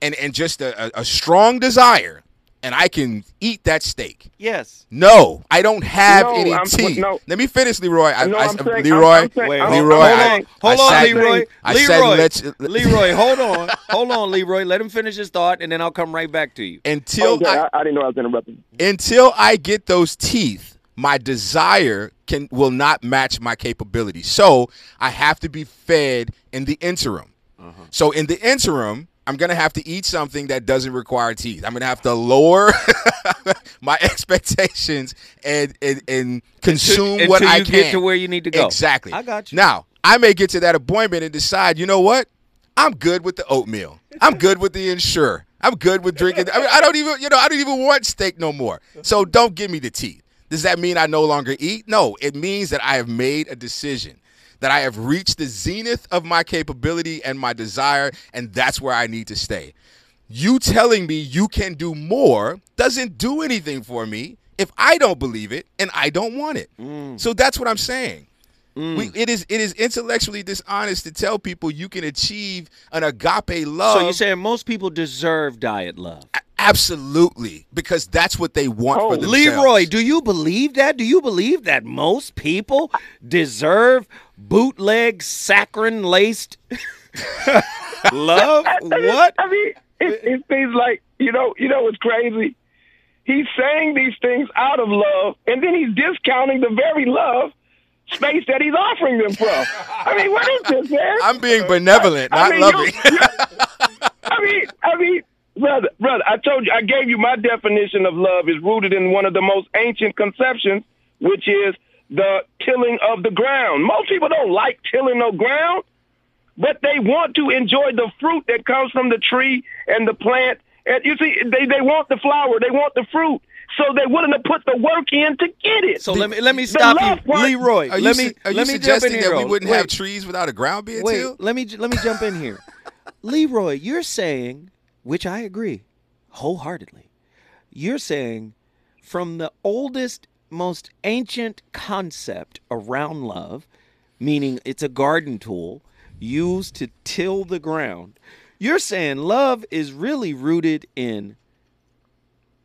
and and just a, a, a strong desire, and I can eat that steak. Yes. No, I don't have No, any I'm- teeth. no. Let me finish, Leroy. I, No, I, I'm saying- Leroy, I'm- I'm saying- Wait, hold, Leroy, hold I- on, hold I on, said- Leroy. I Leroy, said let's- Leroy, hold on, hold on, Leroy. Let him finish his thought, and then I'll come right back to you. until oh, Okay, I, I, I didn't know I was interrupting. until I get those teeth, my desire can will not match my capability. So I have to be fed in the interim. Uh-huh. So in the interim, I'm gonna have to eat something that doesn't require teeth. I'm gonna have to lower my expectations and and, and consume Until what I you can get to where you need to go. Exactly. I got you. Now I may get to that appointment and decide, you know what? I'm good with the oatmeal. I'm good with the Ensure. I'm good with drinking. I mean, I don't even, you know, I don't even want steak no more. So don't give me the teeth. Does that mean I no longer eat? No, it means that I have made a decision, that I have reached the zenith of my capability and my desire, and that's where I need to stay. You telling me you can do more doesn't do anything for me if I don't believe it and I don't want it. Mm. So that's what I'm saying. We, mm. it is it is intellectually dishonest to tell people you can achieve an agape love. So you're saying most people deserve diet love? Absolutely because that's what they want Oh, for themselves. Leroy, do you believe that? Do you believe that most people deserve bootleg saccharine laced love? What? I mean, it, it seems like you know, you know what's crazy? He's saying these things out of love, and then he's discounting the very love space that he's offering them from. I mean, what is this, man? I'm being benevolent, I not mean, loving. you- you- I mean, I mean, brother, brother, I told you, I gave you my definition of love is rooted in one of the most ancient conceptions, which is the tilling of the ground. Most people don't like tilling no ground, but they want to enjoy the fruit that comes from the tree and the plant. And you see, they, they want the flower, they want the fruit. So they're willing to put the work in to get it. So let me let me stop you, part- Leroy. Are you, let su- me are you let me jump in suggesting here. that we wouldn't Wait, have trees without a ground being Wait, tilled? let me let me jump in here. Leroy, you're saying, which I agree wholeheartedly. You're saying from the oldest, most ancient concept around love, meaning it's a garden tool used to till the ground. You're saying love is really rooted in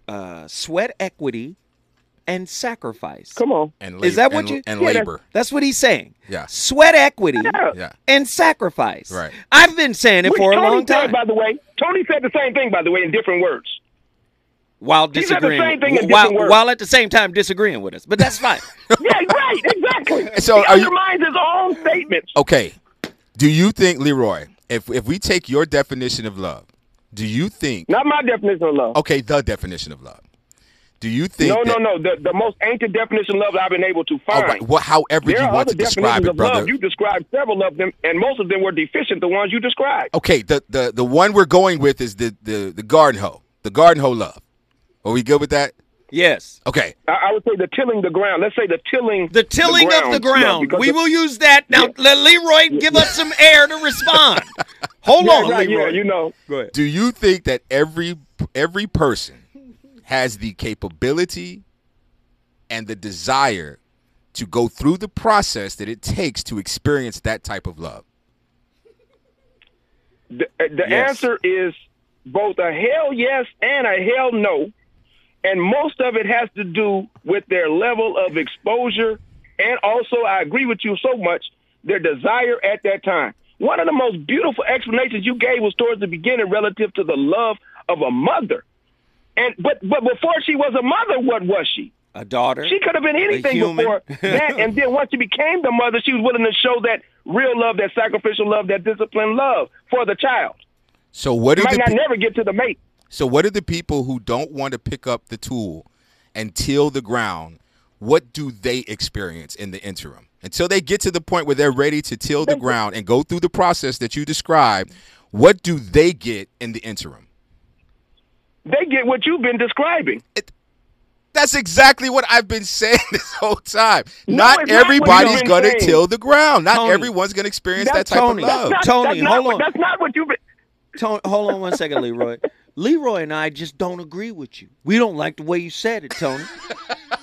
uh, sweat equity and sacrifice. Come on. and Is that what and, you- and Yeah, that's- labor? That's what he's saying. Yeah. Sweat equity Yeah. and sacrifice. Right. I've been saying it Which for a Tony long said, time. by the way. Tony said the same thing, by the way, in different words. while He said the disagreeing, same thing in while, different words. while at the same time disagreeing with us. But that's fine. Yeah, right, exactly. So he are you- undermines his own statements. Okay. Do you think, Leroy, if if we take your definition of love, do you think Not my definition of love. okay, the definition of love. Do you think no, that, no, no. The, the most ancient definition of love I've been able to oh, find. right, well, however you want to describe it, brother. love. You described several of them, and most of them were deficient. The ones you described. okay, the, the the one we're going with is the the the garden hoe. The garden hoe love. Are we good with that? yes. Okay. I, I would say the tilling the ground. Let's say the tilling. The tilling of the ground. because we the- will use that. Now, let Leroy give us some air to respond. Hold Yeah, on, right, Leroy. yeah, you know. Go ahead. Do you think that every every person has the capability and the desire to go through the process that it takes to experience that type of love? The, uh, the Yes. answer is both a hell yes and a hell no. And most of it has to do with their level of exposure and also I agree with you so much, their desire at that time. One of the most beautiful explanations you gave was towards the beginning relative to the love of a mother. And but but before she was a mother, what was she? A daughter. She could have been anything before that, and then once she became the mother, she was willing to show that real love, that sacrificial love, that disciplined love for the child. So what do Might the not pe- never get to the mate. so what are the people who don't want to pick up the tool and till the ground? What do they experience in the interim until they get to the point where they're ready to till the ground and go through the process that you described? What do they get in the interim? They get what you've been describing. That's exactly what I've been saying this whole time. No, not it's not everybody's gonna saying. till the ground. Not Tony. everyone's gonna experience that type Tony. of love. That's not- Tony, that's hold what- on. That's not what you've been. Tony, hold on one second, Leroy. Leroy and I just don't agree with you. We don't like the way you said it, Tony.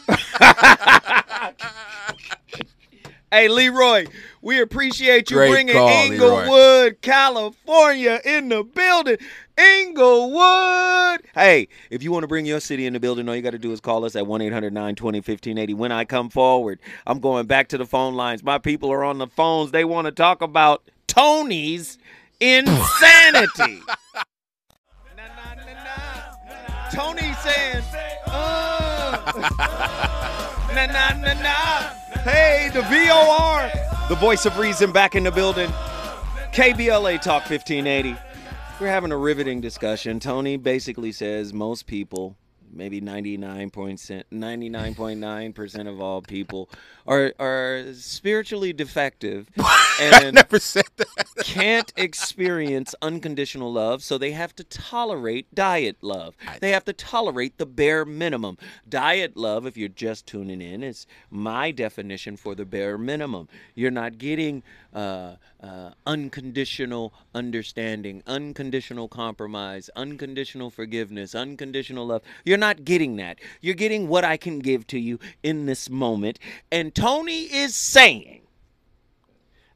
hey, Leroy, we appreciate you Great bringing call, Leroy. Inglewood, California in the building. Inglewood. Hey, if you want to bring your city in the building, all you got to do is call us at 1 800 920 1580. When I come forward, I'm going back to the phone lines. My people are on the phones. They want to talk about Tony's insanity. Na, na, na, na. Tony saying, uh, na, na, na, na. Hey, the VOR, the voice of reason back in the building. KBLA Talk 1580. We're having a riveting discussion. Tony basically says most people, maybe 99.9% of all people, are, are spiritually defective I and never said that. can't experience unconditional love, so they have to tolerate diet love. They have to tolerate the bare minimum. Diet love, if you're just tuning in, is my definition for the bare minimum. You're not getting uh, uh, unconditional understanding, unconditional compromise, unconditional forgiveness, unconditional love. You're not getting that. You're getting what I can give to you in this moment. And Tony is saying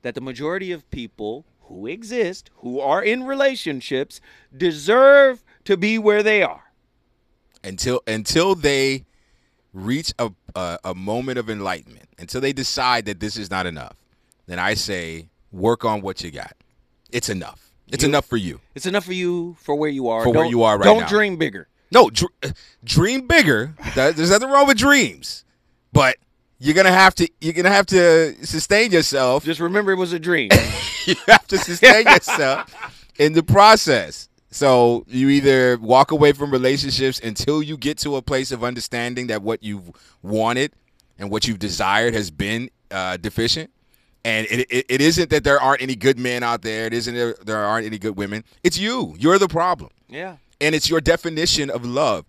that the majority of people who exist, who are in relationships, deserve to be where they are. until until they reach a, a a moment of enlightenment, until they decide that this is not enough, then I say work on what you got. It's enough. It's You- enough for you. It's enough for you for where you are. For where Don't- you are right Don't now. dream bigger. No, dr- dream bigger. That- There's nothing wrong with dreams, but you're gonna have to you're gonna have to sustain yourself. Just remember it was a dream. you have to sustain yourself in the process. So you either walk away from relationships until you get to a place of understanding that what you've wanted and what you've desired has been uh, deficient. And it, it, it isn't that there aren't any good men out there. It isn't that there aren't any good women. It's you. You're the problem yeah. and it's your definition of love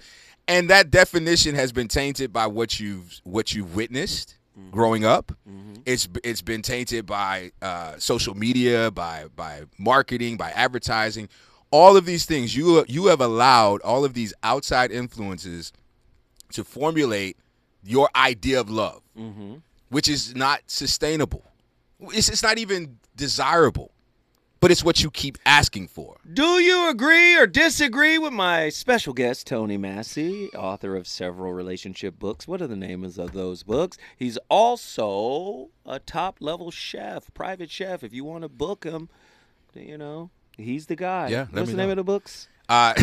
and that definition has been tainted by what you've what you've witnessed mm-hmm. growing up mm-hmm. it's it's been tainted by uh, social media by by marketing by advertising all of these things you you have allowed all of these outside influences to formulate your idea of love mm-hmm. which is not sustainable it's, it's not even desirable but it's what you keep asking for Do you agree or disagree with my special guest, Tony Massey, author of several relationship books? What are the names of those books? He's also a top level chef, private chef. If you want to book him, you know, he's the guy. Yeah, What's the name know. of the books? Uh,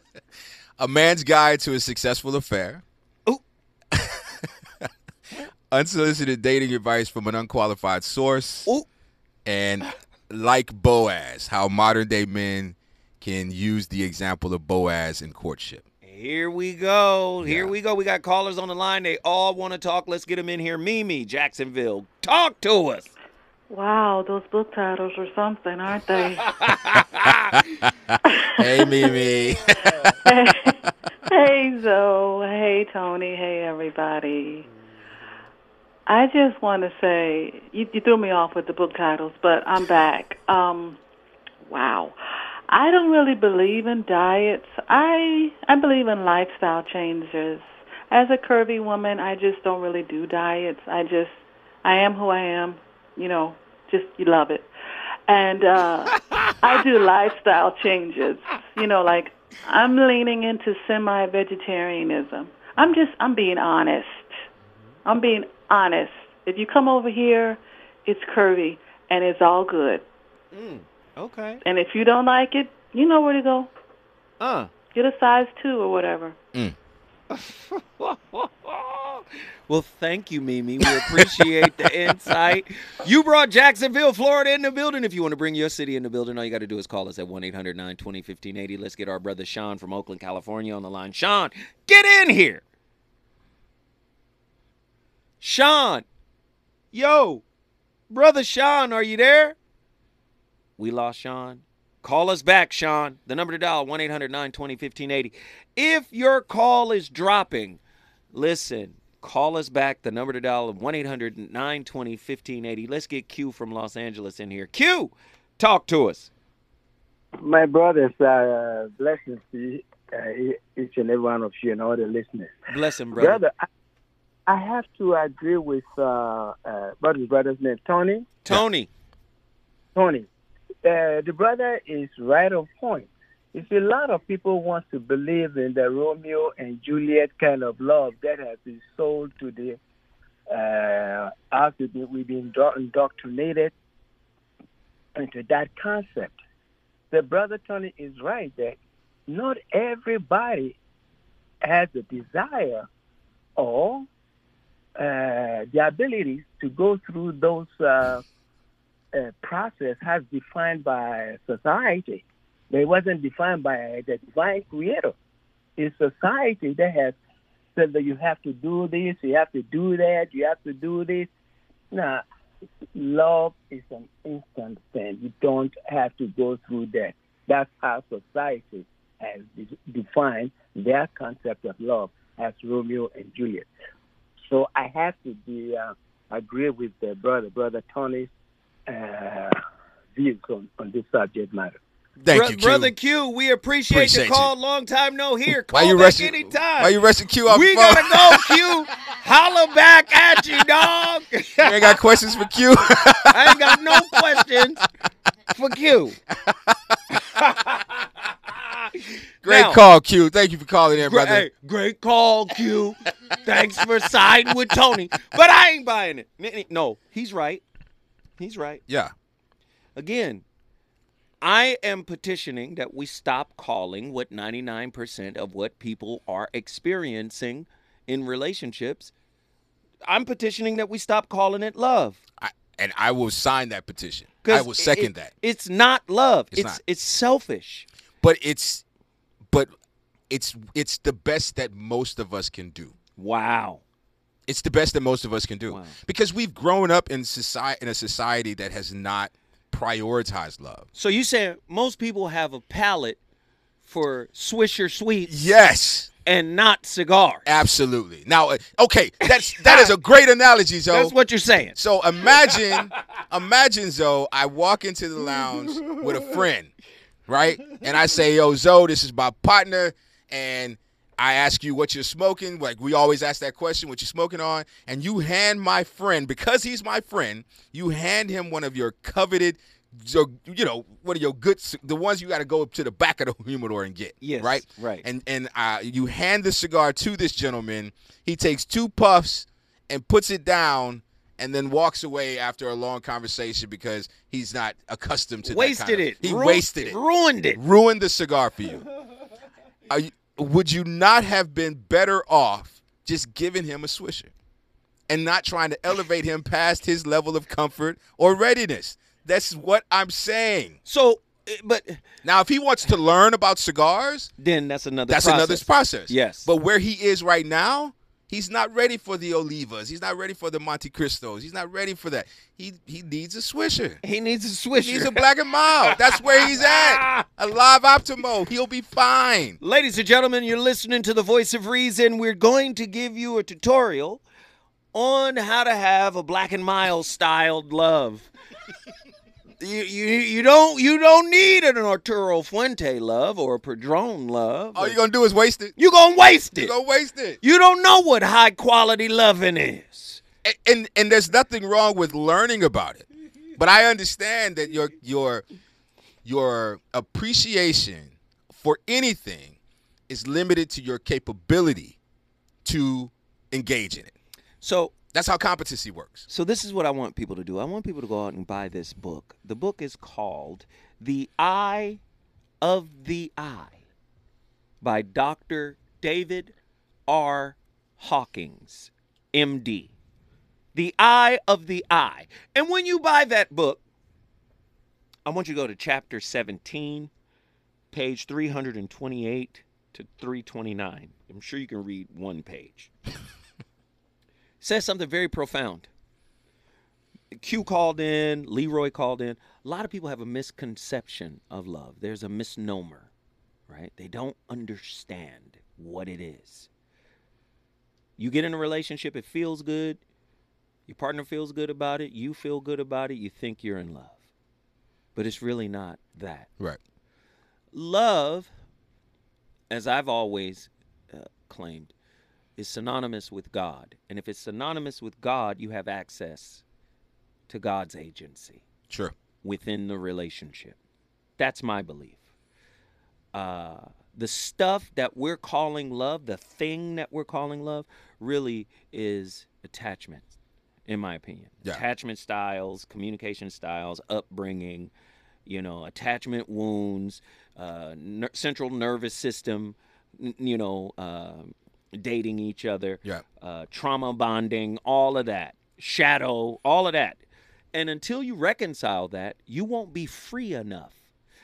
a man's guide to a successful affair. Ooh. Unsolicited dating advice from an unqualified source. Ooh. And like Boaz, how modern day men can use the example of Boaz in courtship. Here we go. Here Yeah. we go. We got callers on the line. They all want to talk. Let's get them in here. Mimi, Jacksonville, talk to us. Wow, those book titles are something, aren't they? Hey, Mimi. hey, Zoe. Hey, Tony. Hey, everybody. I just want to say you, you threw me off with the book titles, but I'm back. Um, wow. I don't really believe in diets. I I believe in lifestyle changes. As a curvy woman, I just don't really do diets. I just I am who I am. You know, just you love it. And uh I do lifestyle changes. You know, like I'm leaning into semi-vegetarianism. I'm just I'm being honest. I'm being honest. If you come over here, it's curvy and it's all good. Mm, Okay. And if you don't like it, you know where to go. Uh. Get a size two or whatever. Mm. Well, thank you, Mimi. We appreciate the insight. You brought Jacksonville, Florida in the building. If you want to bring your city in the building, all you got to do is call us at 1 800 920 1580. Let's get our brother Sean from Oakland, California on the line. Sean, get in here. Sean. Yo. Brother Sean, are you there? We lost Sean. Call us back, Sean. The number to dial 1 800 920 1580. If your call is dropping, listen, call us back. The number to dial 1 800 920 1580. Let's get Q from Los Angeles in here. Q, talk to us. My brothers, uh, blessings to you, uh, each and every one of you and all the listeners. Bless him, brother. Brother, I, I have to agree with uh, uh, brother's brother's name, Tony. Tony. Tony, uh, the brother is right on point. You see, a lot of people want to believe in the Romeo and Juliet kind of love that has been sold to the uh, after we've been indoctrinated into that concept. The brother Tony is right that not everybody has a desire or uh, the ability to go through those uh, uh, process has defined by society. They wasn't defined by the divine creator. It's society that has said that you have to do this, you have to do that, you have to do this. Now, love is an instant thing. You don't have to go through that. That's how society has de- defined their concept of love as Romeo and Juliet. So I have to be uh, agree with the brother, brother Tony's uh, views on, on this subject matter. Thank Bro- you, Q. Brother Q, we appreciate, Appreciate the call. Long time no hear. Call Why you back rushing? anytime. Why you rushing Q off we the phone? gotta go, Q. Holla back at you, dog. you ain't got questions for Q? I ain't got no questions for Q. Great Now- call, Q. Thank you for calling in, brother. hey, great call, Q. Thanks for siding with Tony. But I ain't buying it. No, he's right. He's right. Yeah. Again, I am petitioning that we stop calling what 99% of what people are experiencing in relationships. I'm petitioning that we stop calling it love. I, and I will sign that petition. I will second it- that. It's not love. It's It's not. it's selfish. But it's but it's it's the best that most of us can do. Wow. It's the best that most of us can do Wow. because we've grown up in society in a society that has not prioritized love. So you say most people have a palate for Swisher sweets Yes, and not cigars. absolutely. Now, uh, okay, that's that is a great analogy, Zoe. That's what you're saying. So imagine, imagine Zoe, I walk into the lounge with a friend, right? And I say, "Yo, Zoe, this is my partner," and I ask you what you're smoking. Like we always ask that question, what you're smoking on, and you hand my friend because he's my friend. You hand him one of your coveted. So you know one of your good, the ones you got to go up to the back of the humidor and get. Yes, right, right. And and uh, you hand the cigar to this gentleman. He takes two puffs and puts it down and then walks away after a long conversation because he's not accustomed to wasted kind of- it. He Ru- wasted it. Ruined it. Ruined the cigar for you. Are you. Would you not have been better off just giving him a swisher and not trying to elevate him past his level of comfort or readiness? That's what I'm saying. So, eh, but Now, if he wants to learn about cigars, then that's another. that's process. another process. Yes. But where he is right now, he's not ready for the Olivas. He's not ready for the Montecristos. He's not ready for that. He he needs a swisher. He needs a swisher. He needs a black and mild. That's where he's at. A live Optimo. He'll be fine. Ladies and gentlemen, you're listening to the Voice of Reason. We're going to give you a tutorial on how to have a black and mild styled love. you, you you don't you don't need an Arturo Fuente love or a Padron love. All you're gonna do is waste it. You're gonna waste it. You're gonna waste it. You don't know what high quality loving is. And, and and there's nothing wrong with learning about it. But I understand that your your your appreciation for anything is limited to your capability to engage in it. So That's how competency works. So this is what I want people to do. I want people to go out and buy this book. The book is called The Eye of the I by Dr. David R. Hawkins, MD. The Eye of the I. And when you buy that book, I want you to go to chapter 17, page 328 to 329. I'm sure you can read one page. Says something very profound. Q called in, Leroy called in. A lot of people have a misconception of love. There's a misnomer, right? They don't understand what it is. You get in a relationship, it feels good. Your partner feels good about it. You feel good about it. You think you're in love. But it's really not that. Right. Love, as I've always uh, claimed, is synonymous with God. And if it's synonymous with God, you have access to God's agency Sure. within the relationship. That's my belief. Uh, the stuff that we're calling love, the thing that we're calling love, really is attachment, in my opinion. Yeah. Attachment styles, communication styles, upbringing, you know, attachment wounds, uh, ner- central nervous system, n- you know, uh, dating each other, Yeah. uh, trauma bonding, all of that, shadow, all of that. And until you reconcile that, you won't be free enough.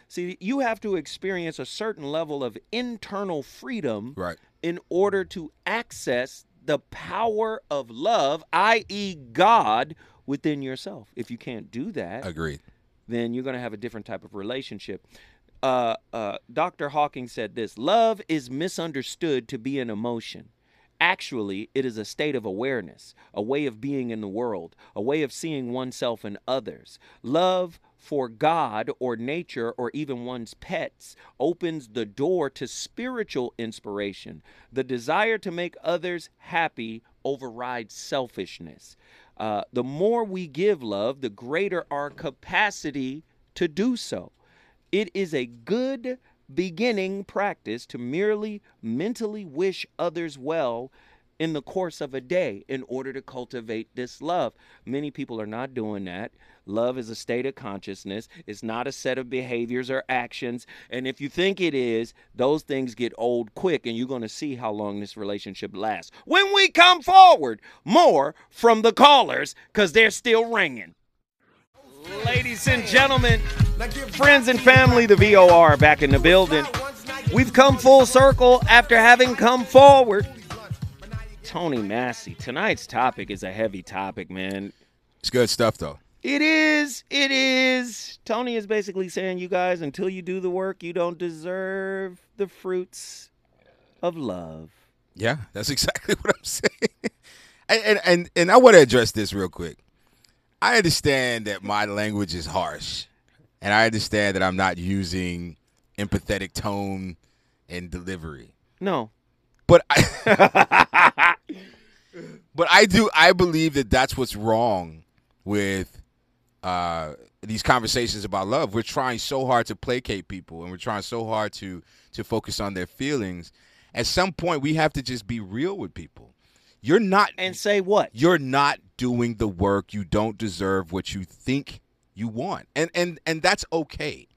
See, you have to experience a certain level of internal freedom Right. in order to access the power of love, i.e., God, within yourself. If you can't do that, Agreed. then you're going to have a different type of relationship. Uh, uh, Dr. Hawkins said this love is misunderstood to be an emotion. Actually, it is a state of awareness, a way of being in the world, a way of seeing oneself and others. Love for God or nature or even one's pets opens the door to spiritual inspiration. The desire to make others happy overrides selfishness. Uh, the more we give love, the greater our capacity to do so. It is a good beginning practice to merely mentally wish others well in the course of a day in order to cultivate this love. Many people are not doing that. Love is a state of consciousness, it's not a set of behaviors or actions. And if you think it is, those things get old quick, and you're going to see how long this relationship lasts. When we come forward, more from the callers because they're still ringing. Ladies and gentlemen, friends and family, the VOR back in the building. We've come full circle after having come forward. Tony Massey, tonight's topic is a heavy topic, man. It's good stuff though. It is. It is. Tony is basically saying, you guys, until you do the work, you don't deserve the fruits of love. Yeah, that's exactly what I'm saying. and, and and and I want to address this real quick. I understand that my language is harsh, and I understand that I'm not using empathetic tone and delivery. No. But I, but I do. I believe that that's what's wrong with uh, these conversations about love. We're trying so hard to placate people, and we're trying so hard to to focus on their feelings. At some point, we have to just be real with people. You're not And say what? you're not doing the work. You don't deserve what you think you want, and and and that's okay.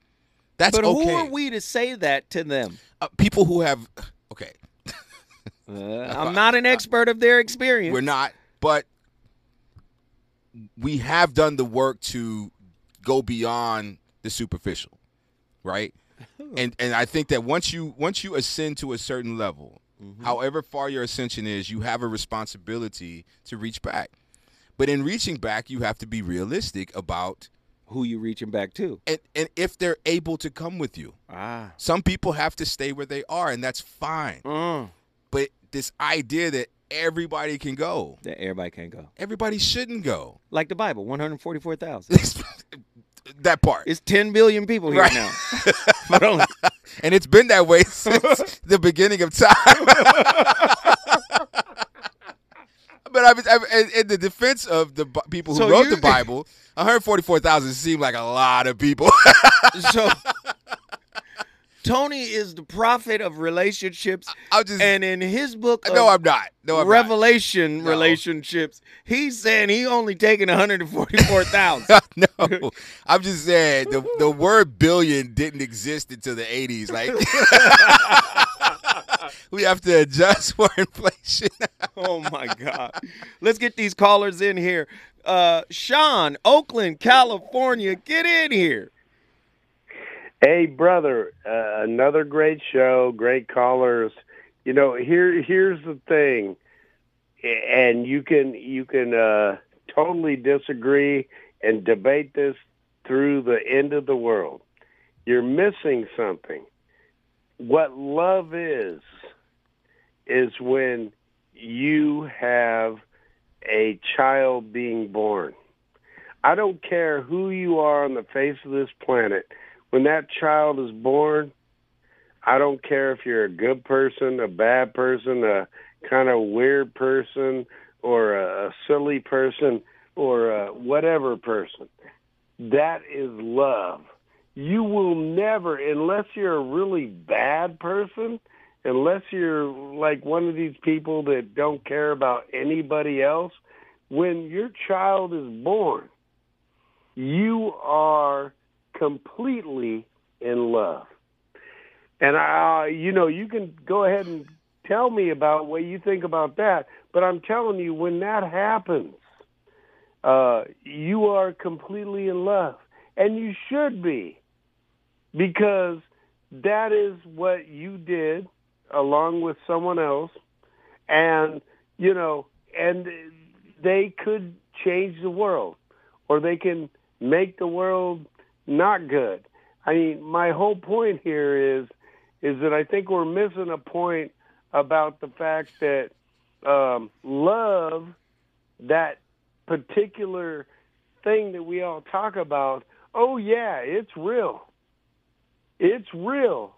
That's But okay. who are we to say that to them? Uh, people who have okay. Uh, I'm not an expert of their experience. We're not, but we have done the work to go beyond the superficial, right? And and I think that once you once you ascend to a certain level, however far your ascension is, you have a responsibility to reach back. But in reaching back, you have to be realistic about Who you reaching back to? and and if they're able to come with you. Ah. Some people have to stay where they are, and that's fine. Mm. But this idea that everybody can go, That everybody can't go. everybody shouldn't go. Like the Bible, 144,000. that part. It's 10 billion people here Right. now. but only, and it's been that way since the beginning of time. But I was, I, in- in the defense of the people who So wrote you- the Bible, 144,000 seemed like a lot of people. so Tony is the prophet of relationships, I'll just and in his book, no, I'm not. No, I'm Revelation No. relationships, he's saying he only taking one hundred and forty four thousand. no, I'm just saying the the word billion didn't exist until the 80s. Like we have to adjust for inflation. oh my God! Let's get these callers in here. Uh, Sean, Oakland, California, get in here. Hey, brother, uh, another great show, great callers. You know, here here's the thing, and you can you can uh, totally disagree and debate this through the end of the world. You're missing something. What love is is when you have a child being born. I don't care who you are on the face of this planet when that child is born, I don't care if you're a good person, a bad person, a kind of weird person, or a, silly person, or a whatever person. That is love. You will never, unless you're a really bad person, unless you're like one of these people that don't care about anybody else, when your child is born, you are completely in love. And I, you know, you can go ahead and tell me about what you think about that. But I'm telling you, when that happens, uh, you are completely in love, and you should be, because that is what you did along with someone else, and you know, and they could change the world, or they can make the world not good. I mean, my whole point here is is that I think we're missing a point about the fact that um, love, that particular thing that we all talk about, oh yeah, it's real. It's real.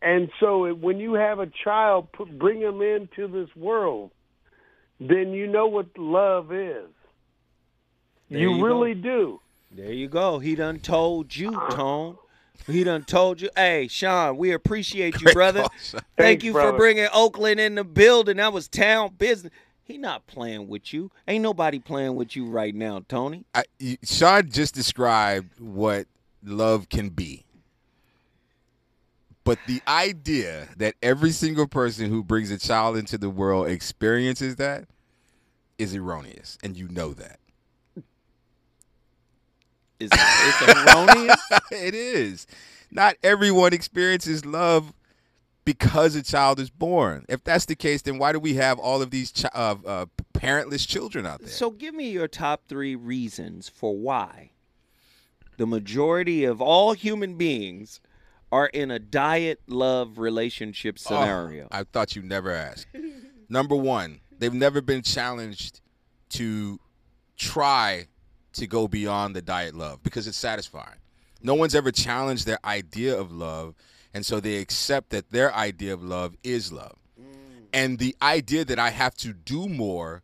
And so it, when you have a child, put, bring them into this world, then you know what love is. There you, you go. really do. There you go. He done told you, Tone. He done told you. Hey, Sean, we appreciate you, Great brother. call, Thank Thanks, you brother. for bringing Oakland in the building. That was town business. He not playing with you. Ain't nobody playing with you right now, Tony. I, you- Sean just described what love can be. But the idea that every single person who brings a child into the world experiences that is erroneous, and you know that. It's, it's erroneous. it is. Not everyone experiences love because a child is born. If that's the case, then why do we have all of these chi- uh, uh, parentless children out there? So give me your top three reasons for why the majority of all human beings are in a diet love relationship Oh, scenario. I thought you never asked. Number one, they've never been challenged to try to go beyond the diet love because it's satisfying. No one's ever challenged their idea of love, and so they accept that their idea of love is love. Mm. And the idea that I have to do more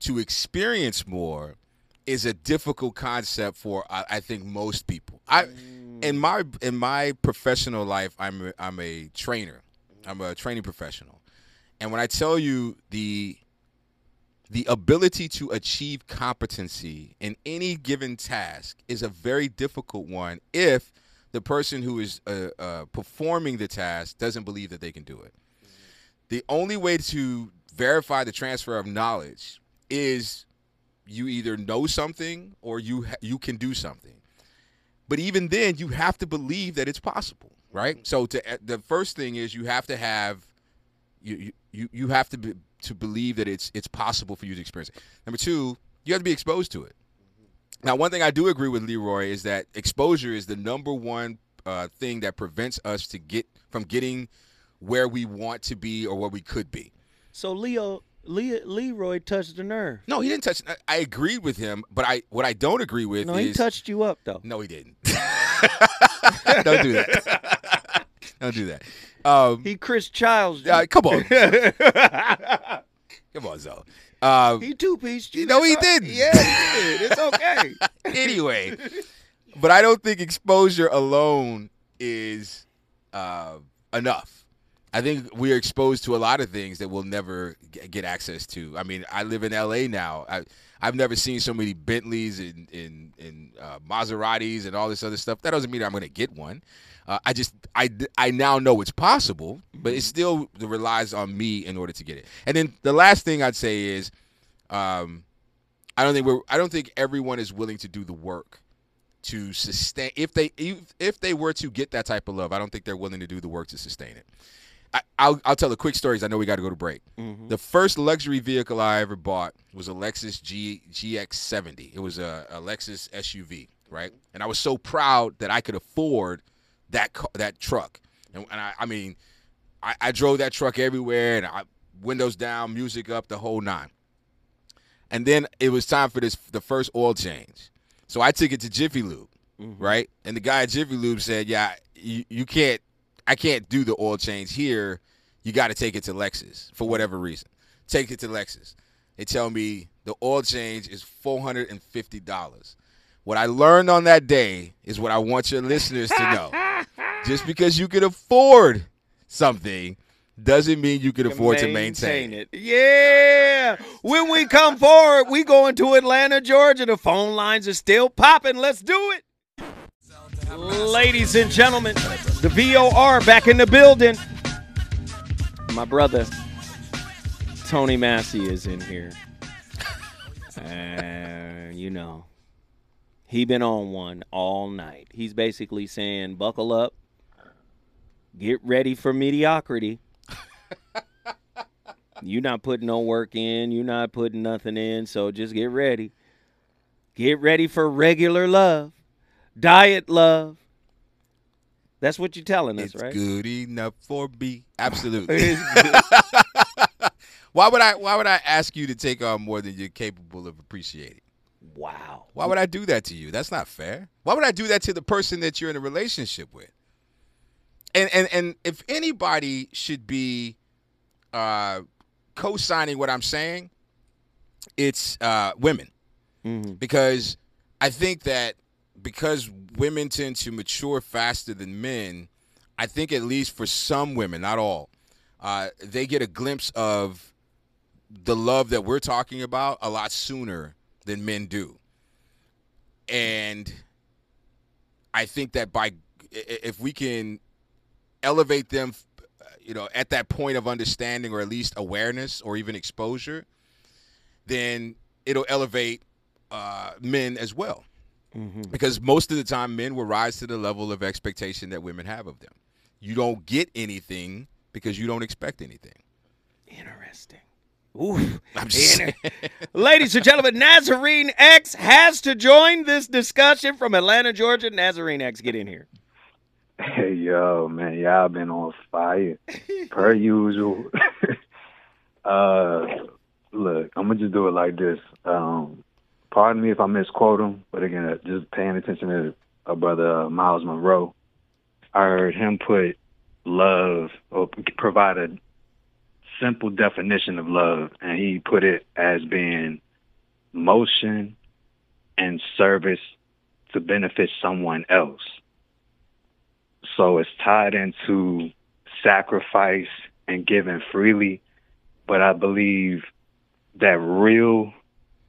to experience more is a difficult concept for I, I think most people. I mm. In my in my professional life, I'm a, I'm a trainer. I'm a training professional, and when I tell you the the ability to achieve competency in any given task is a very difficult one if the person who is uh, uh, performing the task doesn't believe that they can do it. The only way to verify the transfer of knowledge is you either know something or you ha- you can do something. But even then, you have to believe that it's possible, right? So to, uh, the first thing is you have to have you you you have to be, to believe that it's it's possible for you to experience it. Number two, you have to be exposed to it. Now, one thing I do agree with Leroy is that exposure is the number one uh, thing that prevents us to get from getting where we want to be or where we could be. so Leo, Le, Leroy touched the nerve. No, he didn't touch. I, I agreed with him, but I what I don't agree with No, is he touched you up though. No, he didn't. don't do that. don't do that. Um, He Chris Childs. uh, come on, come on, Zoe. Um, He two pieced you. No, he all- didn't. Yeah, he did. It's okay. anyway, but I don't think exposure alone is uh, enough. I think we're exposed to a lot of things that we'll never get access to. I mean, I live in L.A. now. I, I've never seen so many Bentleys and, and, and uh, Maseratis and all this other stuff. That doesn't mean I'm going to get one. Uh, I just I, I now know it's possible, but it still relies on me in order to get it. And then the last thing I'd say is, um, I don't think we're I don't think everyone is willing to do the work to sustain if they if, if they were to get that type of love. I don't think they're willing to do the work to sustain it. I, I'll, I'll tell a quick story. 'cause I know we got to go to break. Mm-hmm. The first luxury vehicle I ever bought was a Lexus G, GX70. It was a, a Lexus SUV, right? And I was so proud that I could afford that that truck. And, and I, I mean, I, I drove that truck everywhere, and I windows down, music up, the whole nine. And then it was time for this the first oil change. So I took it to Jiffy Lube, mm-hmm. right? And the guy at Jiffy Lube said, "Yeah, you, you can't. I can't do the oil change here. You got to take it to Lexus for whatever reason. Take it to Lexus. They tell me the oil change is four hundred and fifty dollars. What I learned on that day is what I want your listeners to know. Just because you can afford something doesn't mean you can afford to maintain it. it. Yeah. When we come forward, we going to Atlanta, Georgia. The phone lines are still popping. Let's do it. Ladies and gentlemen, the VOR back in the building. My brother Tony Massey is in here. And you know, he been on one all night. He's basically saying, "Buckle up, get ready for mediocrity." You're not putting no work in. You're not putting nothing in. So just get ready. Get ready for regular love, diet love. That's what you're telling us, It's right? good enough for me. Absolutely. Why would I? Why would I ask you to take on more than you're capable of appreciating? wow. Why would I do that to you? That's not fair. Why would I do that to the person that you're in a relationship with? And and and if anybody should be uh, co-signing what I'm saying, it's uh, women, Mhm. because I think that because women tend to mature faster than men, I think at least for some women, not all, uh, they get a glimpse of the love that we're talking about a lot sooner than men do. And I think that by if we can elevate them, uh, you know, at that point of understanding or at least awareness or even exposure, then it'll elevate uh, men as well. Because most of the time, men will rise to the level of expectation that women have of them. You don't get anything because you don't expect anything. Interesting. Oof. I'm just Inter- Ladies and gentlemen, Nazarene X has to join this discussion from Atlanta, Georgia. Nazarene X, get in here. Hey yo, man, y'all been on fire per usual. uh, look, I'm gonna just do it like this. Um, pardon me if I misquote him, but again, uh, just paying attention to a brother uh, Myles Munroe. I heard him put love or provide a simple definition of love, and he put it as being motion and service to benefit someone else. So it's tied into sacrifice and giving freely. But I believe that real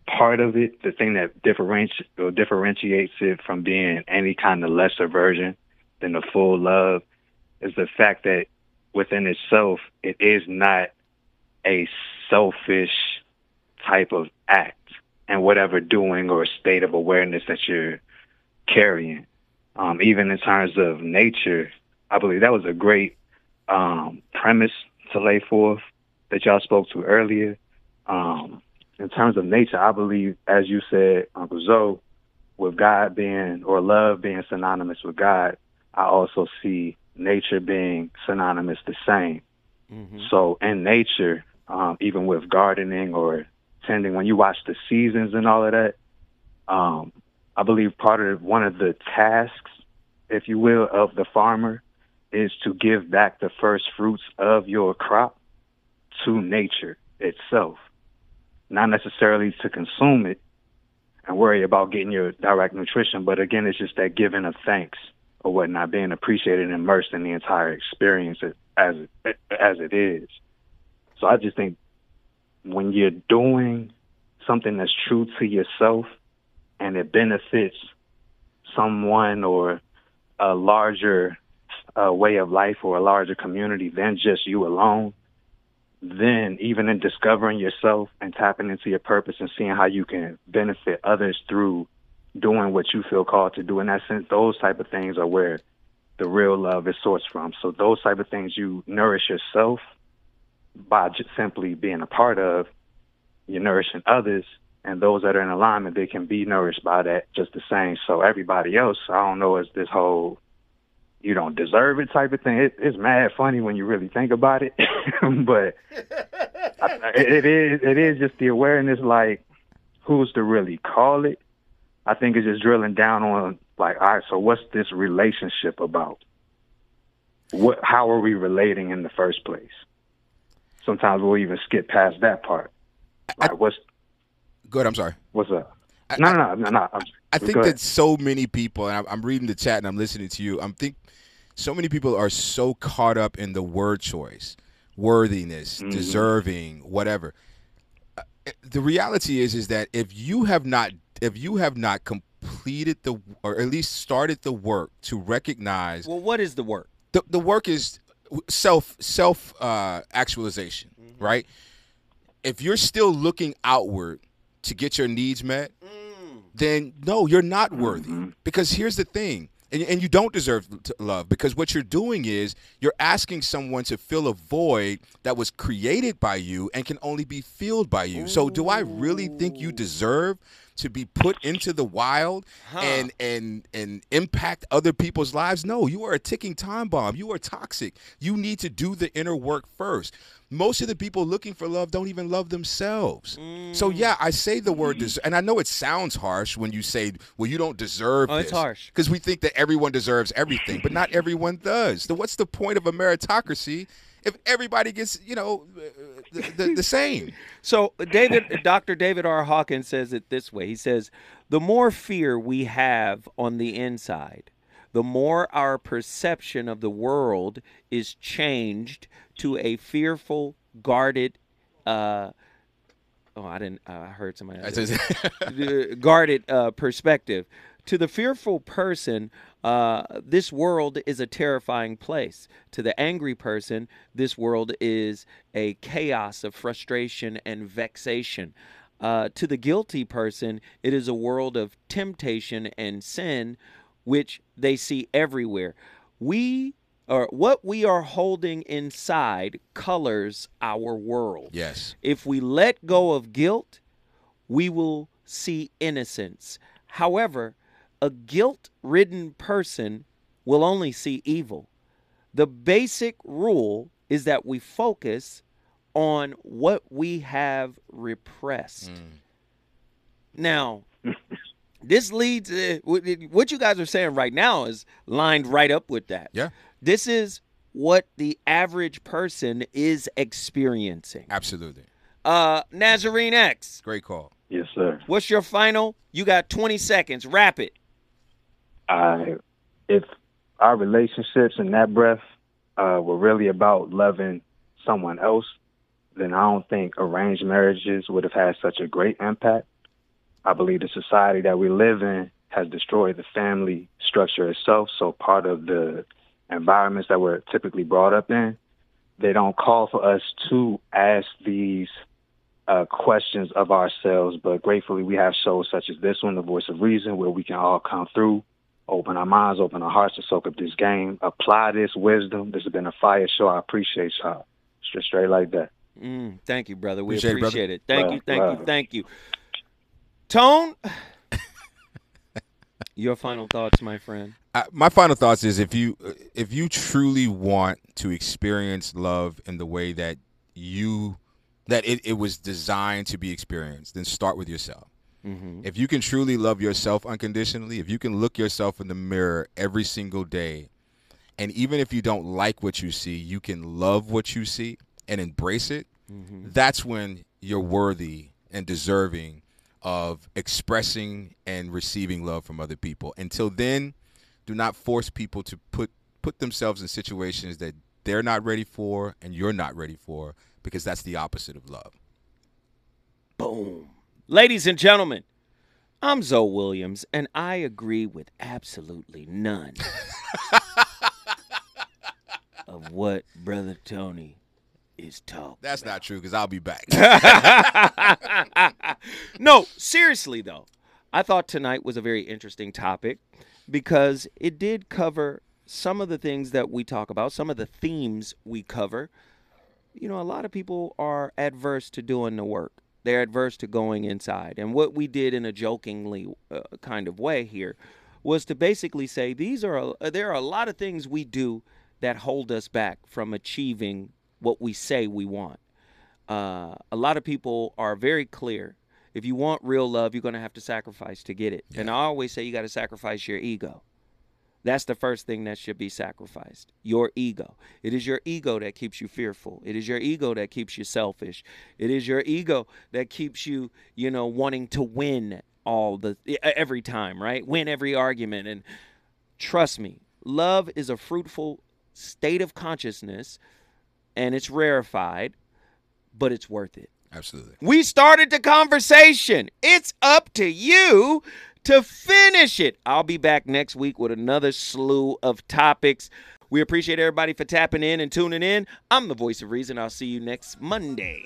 part of it, the thing that differenti- differentiates it from being any kind of lesser version than the full love, is the fact that within itself, it is not a selfish type of act and whatever doing or state of awareness that you're carrying um, even in terms of nature, I believe that was a great um, premise to lay forth that y'all spoke to earlier. Um, in terms of nature, I believe, as you said, Uncle Zoe, with God being or love being synonymous with God, I also see nature being synonymous the same. So in nature, um, even with gardening or tending, when you watch the seasons and all of that, um, I believe part of one of the tasks, if you will, of the farmer is to give back the first fruits of your crop to nature itself, not necessarily to consume it and worry about getting your direct nutrition, but again, it's just that giving of thanks or whatnot, being appreciated and immersed in the entire experience as as it is. So I just think when you're doing something that's true to yourself and it benefits someone or a larger uh, way of life or a larger community than just you alone, then even in discovering yourself and tapping into your purpose and seeing how you can benefit others through doing what you feel called to do in that sense, those type of things are where the real love is sourced from. So those type of things you nourish yourself by just simply being a part of, you're nourishing others and those that are in alignment, they can be nourished by that just the same. So everybody else, I don't know, is this whole you don't deserve it type of thing. It, it's mad funny when you really think about it, but I, it is it is just the awareness, like who's to really call it. I think it's just drilling down on like, all right, so what's this relationship about? What how are we relating in the first place? Sometimes we'll even skip past that part. Like, what's good? I'm sorry. What's up? No, no, no, no, no. I think that so many people, and I'm reading the chat and I'm listening to you. I'm think so many people are so caught up in the word choice, worthiness, mm-hmm. deserving, whatever. Uh, the reality is, is that if you have not, if you have not completed the, or at least started the work to recognize. Well, what is the work? The the work is self self uh, actualization, mm-hmm. right? If you're still looking outward to get your needs met, mm. Then no, you're not worthy. Mm-hmm. Because here's the thing and, and you don't deserve love because what you're doing is you're asking someone to fill a void that was created by you and can only be filled by you. Ooh. So, do I really think you deserve to be put into the wild huh. and and and impact other people's lives? No, you are a ticking time bomb. You are toxic. You need to do the inner work first most of the people looking for love don't even love themselves. Mm. So yeah, I say the word mm. and I know it sounds harsh when you say, "Well, you don't deserve." Oh, this. it's harsh because we think that everyone deserves everything, but not everyone does. So what's the point of a meritocracy if everybody gets, you know, the, the, the same? so David, Dr. David R. Hawkins says it this way. He says, "The more fear we have on the inside." the more our perception of the world is changed to a fearful, guarded. Uh, oh, I didn't. Uh, I heard somebody. else, guarded uh, perspective. To the fearful person, uh, this world is a terrifying place. To the angry person, this world is a chaos of frustration and vexation. Uh, to the guilty person, it is a world of temptation and sin, which they see everywhere. We or what we are holding inside colors our world. Yes. If we let go of guilt, we will see innocence. However, a guilt ridden person will only see evil. The basic rule is that we focus on what we have repressed. Mm. Now, this leads uh, what you guys are saying right now is lined right up with that. Yeah. This is what the average person is experiencing. Absolutely. Uh, Nazarene X. Great call. Yes, sir. What's your final? You got 20 seconds. Wrap it. I, if our relationships in that breath uh, were really about loving someone else, then I don't think arranged marriages would have had such a great impact. I believe the society that we live in has destroyed the family structure itself. So part of the environments that we're typically brought up in, they don't call for us to ask these uh, questions of ourselves. But gratefully, we have shows such as this one, The Voice of Reason, where we can all come through, open our minds, open our hearts to soak up this game, apply this wisdom. This has been a fire show. I appreciate y'all. Straight, straight like that. Mm, thank you, brother. We appreciate, appreciate it. Thank you, thank you, thank you. Tone, your final thoughts, my friend my final thoughts is if you if you truly want to experience love in the way that you that it, it was designed to be experienced, then start with yourself. Mm-hmm. If you can truly love yourself unconditionally, if you can look yourself in the mirror every single day, and even if you don't like what you see, you can love what you see and embrace it, mm-hmm. that's when you're worthy and deserving of expressing and receiving love from other people. Until then, do not force people to put put themselves in situations that they're not ready for and you're not ready for because that's the opposite of love. Boom. Ladies and gentlemen, I'm Zoe Williams, and I agree with absolutely none of what Brother Tony is talking. That's not true because I'll be back. no, seriously though, I thought tonight was a very interesting topic because it did cover some of the things that we talk about, some of the themes we cover. You know, a lot of people are adverse to doing the work. They're adverse to going inside. And what we did in a jokingly uh, kind of way here was to basically say these are a, there are a lot of things we do that hold us back from achieving what we say we want. Uh, a lot of people are very clear. If you want real love, you're going to have to sacrifice to get it. Yeah. And I always say you got to sacrifice your ego. That's the first thing that should be sacrificed your ego. It is your ego that keeps you fearful. It is your ego that keeps you selfish. It is your ego that keeps you, you know, wanting to win all the every time, right? Win every argument. And trust me, love is a fruitful state of consciousness and it's rarefied, but it's worth it. Absolutely. We started the conversation. It's up to you to finish it. I'll be back next week with another slew of topics. We appreciate everybody for tapping in and tuning in. I'm the voice of reason. I'll see you next Monday.